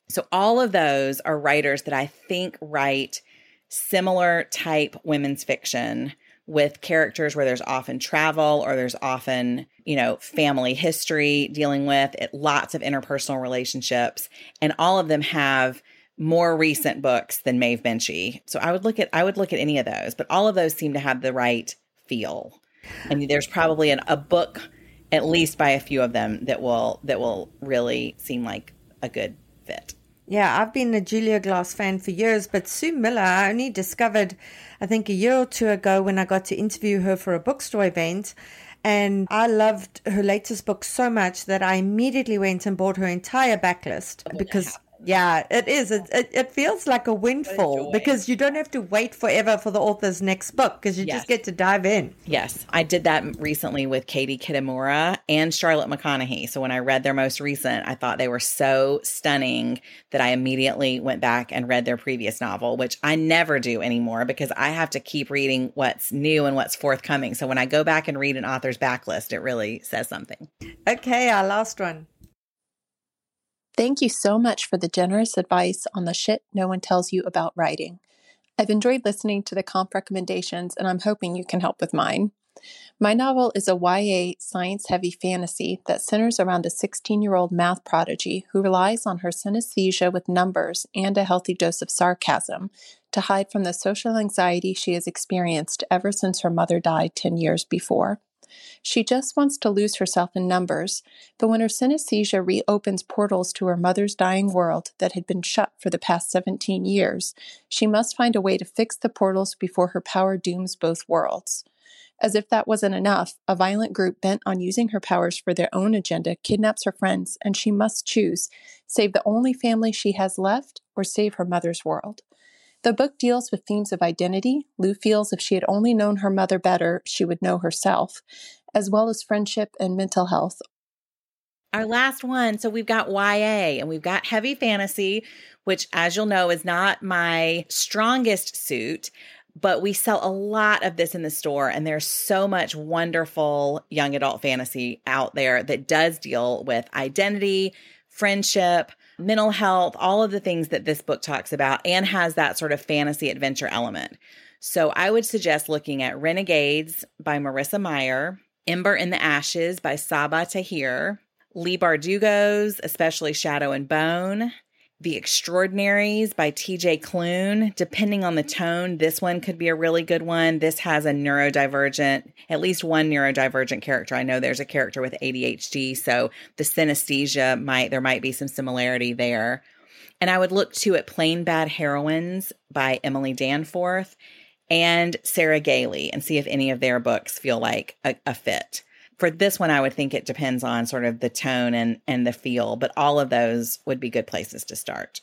So, all of those are writers that I think write similar type women's fiction with characters where there's often travel or there's often, you know, family history dealing with it, lots of interpersonal relationships. And all of them have more recent books than Maeve Binchy. So I would look at I would look at any of those, but all of those seem to have the right feel. And there's probably an, a book at least by a few of them that will that will really seem like a good fit. Yeah, I've been a Julia Glass fan for years, but Sue Miller, I only discovered, I think, a year or two ago when I got to interview her for a bookstore event. And I loved her latest book so much that I immediately went and bought her entire backlist oh, because yeah, it is. It, it, it feels like a windfall because you don't have to wait forever for the author's next book because you Yes. just get to dive in. Yes, I did that recently with Katie Kitamura and Charlotte McConaghy. So when I read their most recent, I thought they were so stunning that I immediately went back and read their previous novel, which I never do anymore because I have to keep reading what's new and what's forthcoming. So when I go back and read an author's backlist, it really says something. Okay, our last one. Thank you so much for the generous advice on the shit no one tells you about writing. I've enjoyed listening to the comp recommendations, and I'm hoping you can help with mine. My novel is a YA science heavy fantasy that centers around a 16 year old math prodigy who relies on her synesthesia with numbers and a healthy dose of sarcasm to hide from the social anxiety she has experienced ever since her mother died 10 years before. She just wants to lose herself in numbers, but when her synesthesia reopens portals to her mother's dying world that had been shut for the past 17 years, she must find a way to fix the portals before her power dooms both worlds. As if that wasn't enough, a violent group bent on using her powers for their own agenda kidnaps her friends, and she must choose save the only family she has left or save her mother's world. The book deals with themes of identity. Lou feels if she had only known her mother better, she would know herself, as well as friendship and mental health. Our last one. So we've got YA and we've got heavy fantasy, which, as you'll know, is not my strongest suit. But we sell a lot of this in the store, and there's so much wonderful young adult fantasy out there that does deal with identity, friendship, mental health, all of the things that this book talks about, and has that sort of fantasy adventure element. So I would suggest looking at Renegades by Marissa Meyer, Ember in the Ashes by Sabaa Tahir, Leigh Bardugo's, especially Shadow and Bone, The Extraordinaries by TJ Klune. Depending on the tone, this one could be a really good one. This has a neurodivergent, at least one neurodivergent character. I know there's a character with ADHD, so the synesthesia might, there might be some similarity there. And I would look to at Plain Bad Heroines by Emily Danforth and Sarah Gailey and see if any of their books feel like a, a fit. For this one, I would think it depends on sort of the tone and, and the feel, but all of those would be good places to start.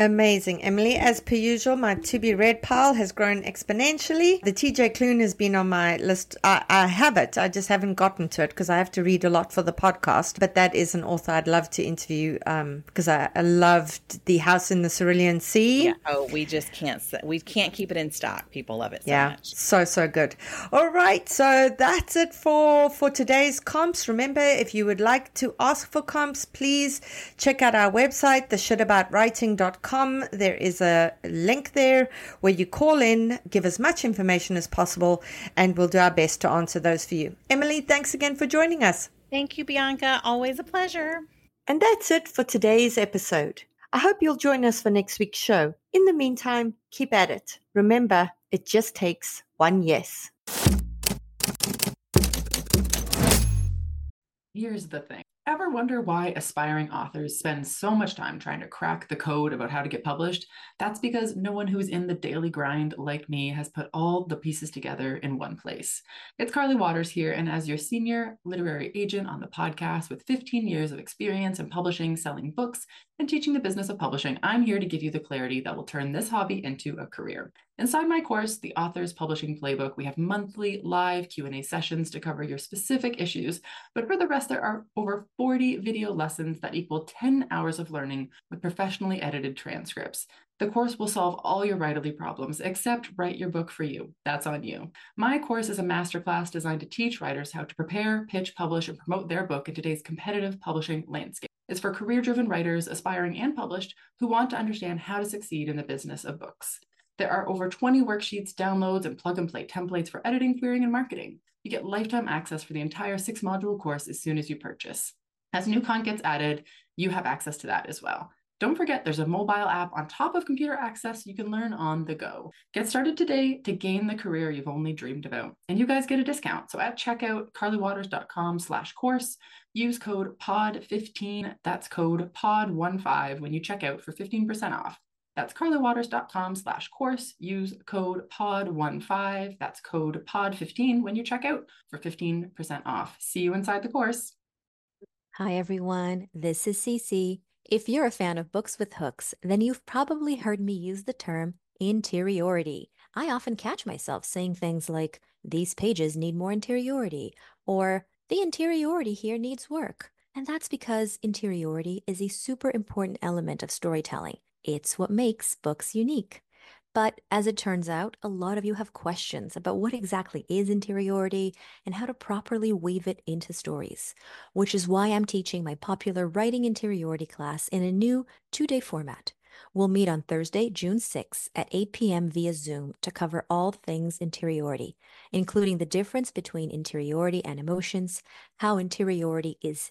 Amazing, Emilie. As per usual, my to be read pile has grown exponentially. The TJ Klune has been on my list. I, I have it, I just haven't gotten to it because I have to read a lot for the podcast. But that is an author I'd love to interview um, because I, I loved The House in the Cerulean Sea. Yeah. Oh, we just can't, we can't keep it in stock. People love it so yeah, much. so so good. All right, so that's it for for today's comps. Remember, if you would like to ask for comps, please check out our website, theshitaboutwriting.com. There is a link there where you call in, give as much information as possible, and we'll do our best to answer those for you. Emilie, thanks again for joining us. Thank you, Bianca. Always a pleasure. And that's it for today's episode. I hope you'll join us for next week's show. In the meantime, keep at it. Remember, it just takes one yes. Here's the thing. Ever wonder why aspiring authors spend so much time trying to crack the code about how to get published? That's because no one who's in the daily grind like me has put all the pieces together in one place. It's Carly Watters here, and as your senior literary agent on the podcast with 15 years of experience in publishing, selling books, and teaching the business of publishing, I'm here to give you the clarity that will turn this hobby into a career. Inside my course, The Author's Publishing Playbook, we have monthly live Q&A sessions to cover your specific issues, but for the rest there are over 40 video lessons that equal 10 hours of learning with professionally edited transcripts. The course will solve all your writerly problems except write your book for you. That's on you. My course is a masterclass designed to teach writers how to prepare, pitch, publish, and promote their book in today's competitive publishing landscape. It's for career driven writers, aspiring and published, who want to understand how to succeed in the business of books. There are over 20 worksheets, downloads, and plug and play templates for editing, querying, and marketing. You get lifetime access for the entire six module course as soon as you purchase. As new content gets added, you have access to that as well. Don't forget, there's a mobile app on top of computer access you can learn on the go. Get started today to gain the career you've only dreamed about. And you guys get a discount. So at checkout, carlywatters.com slash course, use code POD15, that's code POD15 when you check out for 15% off. That's carlywatters.com slash course. Use code POD15, that's code POD15 when you check out for 15% off. See you inside the course. Hi, everyone. This is Cece. If you're a fan of books with hooks, then you've probably heard me use the term interiority. I often catch myself saying things like, these pages need more interiority, or the interiority here needs work. And that's because interiority is a super important element of storytelling. It's what makes books unique. But as it turns out, a lot of you have questions about what exactly is interiority and how to properly weave it into stories, which is why I'm teaching my popular writing interiority class in a new two day format. We'll meet on Thursday, June 6 at 8 p.m. via Zoom to cover all things interiority, including the difference between interiority and emotions, how interiority is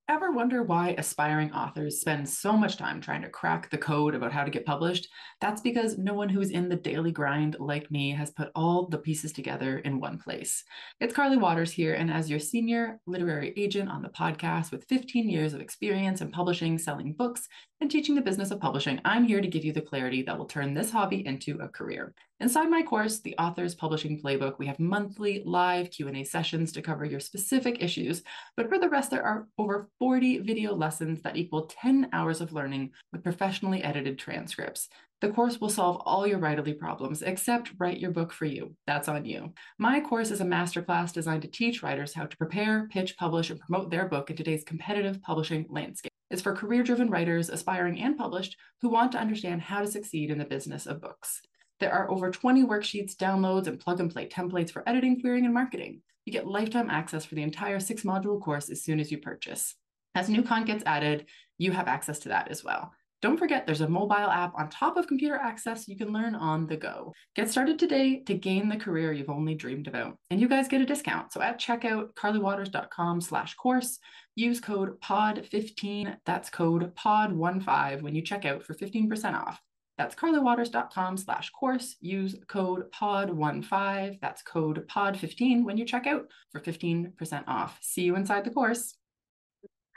Ever wonder why aspiring authors spend so much time trying to crack the code about how to get published? That's because no one who's in the daily grind like me has put all the pieces together in one place. It's Carly Watters here, and as your senior literary agent on the podcast with 15 years of experience in publishing, selling books, and teaching the business of publishing, I'm here to give you the clarity that will turn this hobby into a career. Inside my course, The Author's Publishing Playbook, we have monthly live Q&A sessions to cover your specific issues, but for the rest there are over 40 video lessons that equal 10 hours of learning with professionally edited transcripts. The course will solve all your writerly problems except write your book for you. That's on you. My course is a masterclass designed to teach writers how to prepare, pitch, publish, and promote their book in today's competitive publishing landscape. It's for career driven writers, aspiring and published, who want to understand how to succeed in the business of books. There are over 20 worksheets, downloads, and plug and play templates for editing, querying, and marketing. You get lifetime access for the entire six module course as soon as you purchase. As new content gets added, you have access to that as well. Don't forget, there's a mobile app on top of computer access you can learn on the go. Get started today to gain the career you've only dreamed about. And you guys get a discount. So at checkout, carlywatters.com slash course, use code POD15, that's code POD15 when you check out for 15% off. That's carlywatters.com slash course. Use code POD15, that's code POD15 when you check out for 15% off. See you inside the course.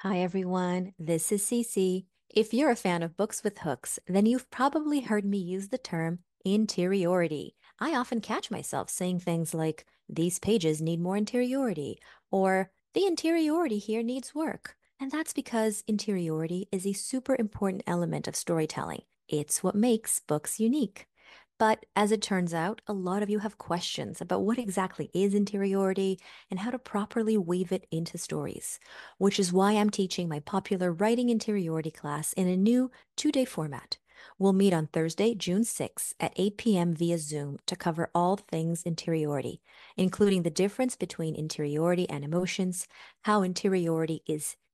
Hi, everyone. This is Cece. If you're a fan of books with hooks, then you've probably heard me use the term interiority. I often catch myself saying things like, these pages need more interiority, or the interiority here needs work. And that's because interiority is a super important element of storytelling. It's what makes books unique. But as it turns out, a lot of you have questions about what exactly is interiority and how to properly weave it into stories, which is why I'm teaching my popular writing interiority class in a new two day format. We'll meet on Thursday, June 6 at 8 p.m. via Zoom to cover all things interiority, including the difference between interiority and emotions, how interiority is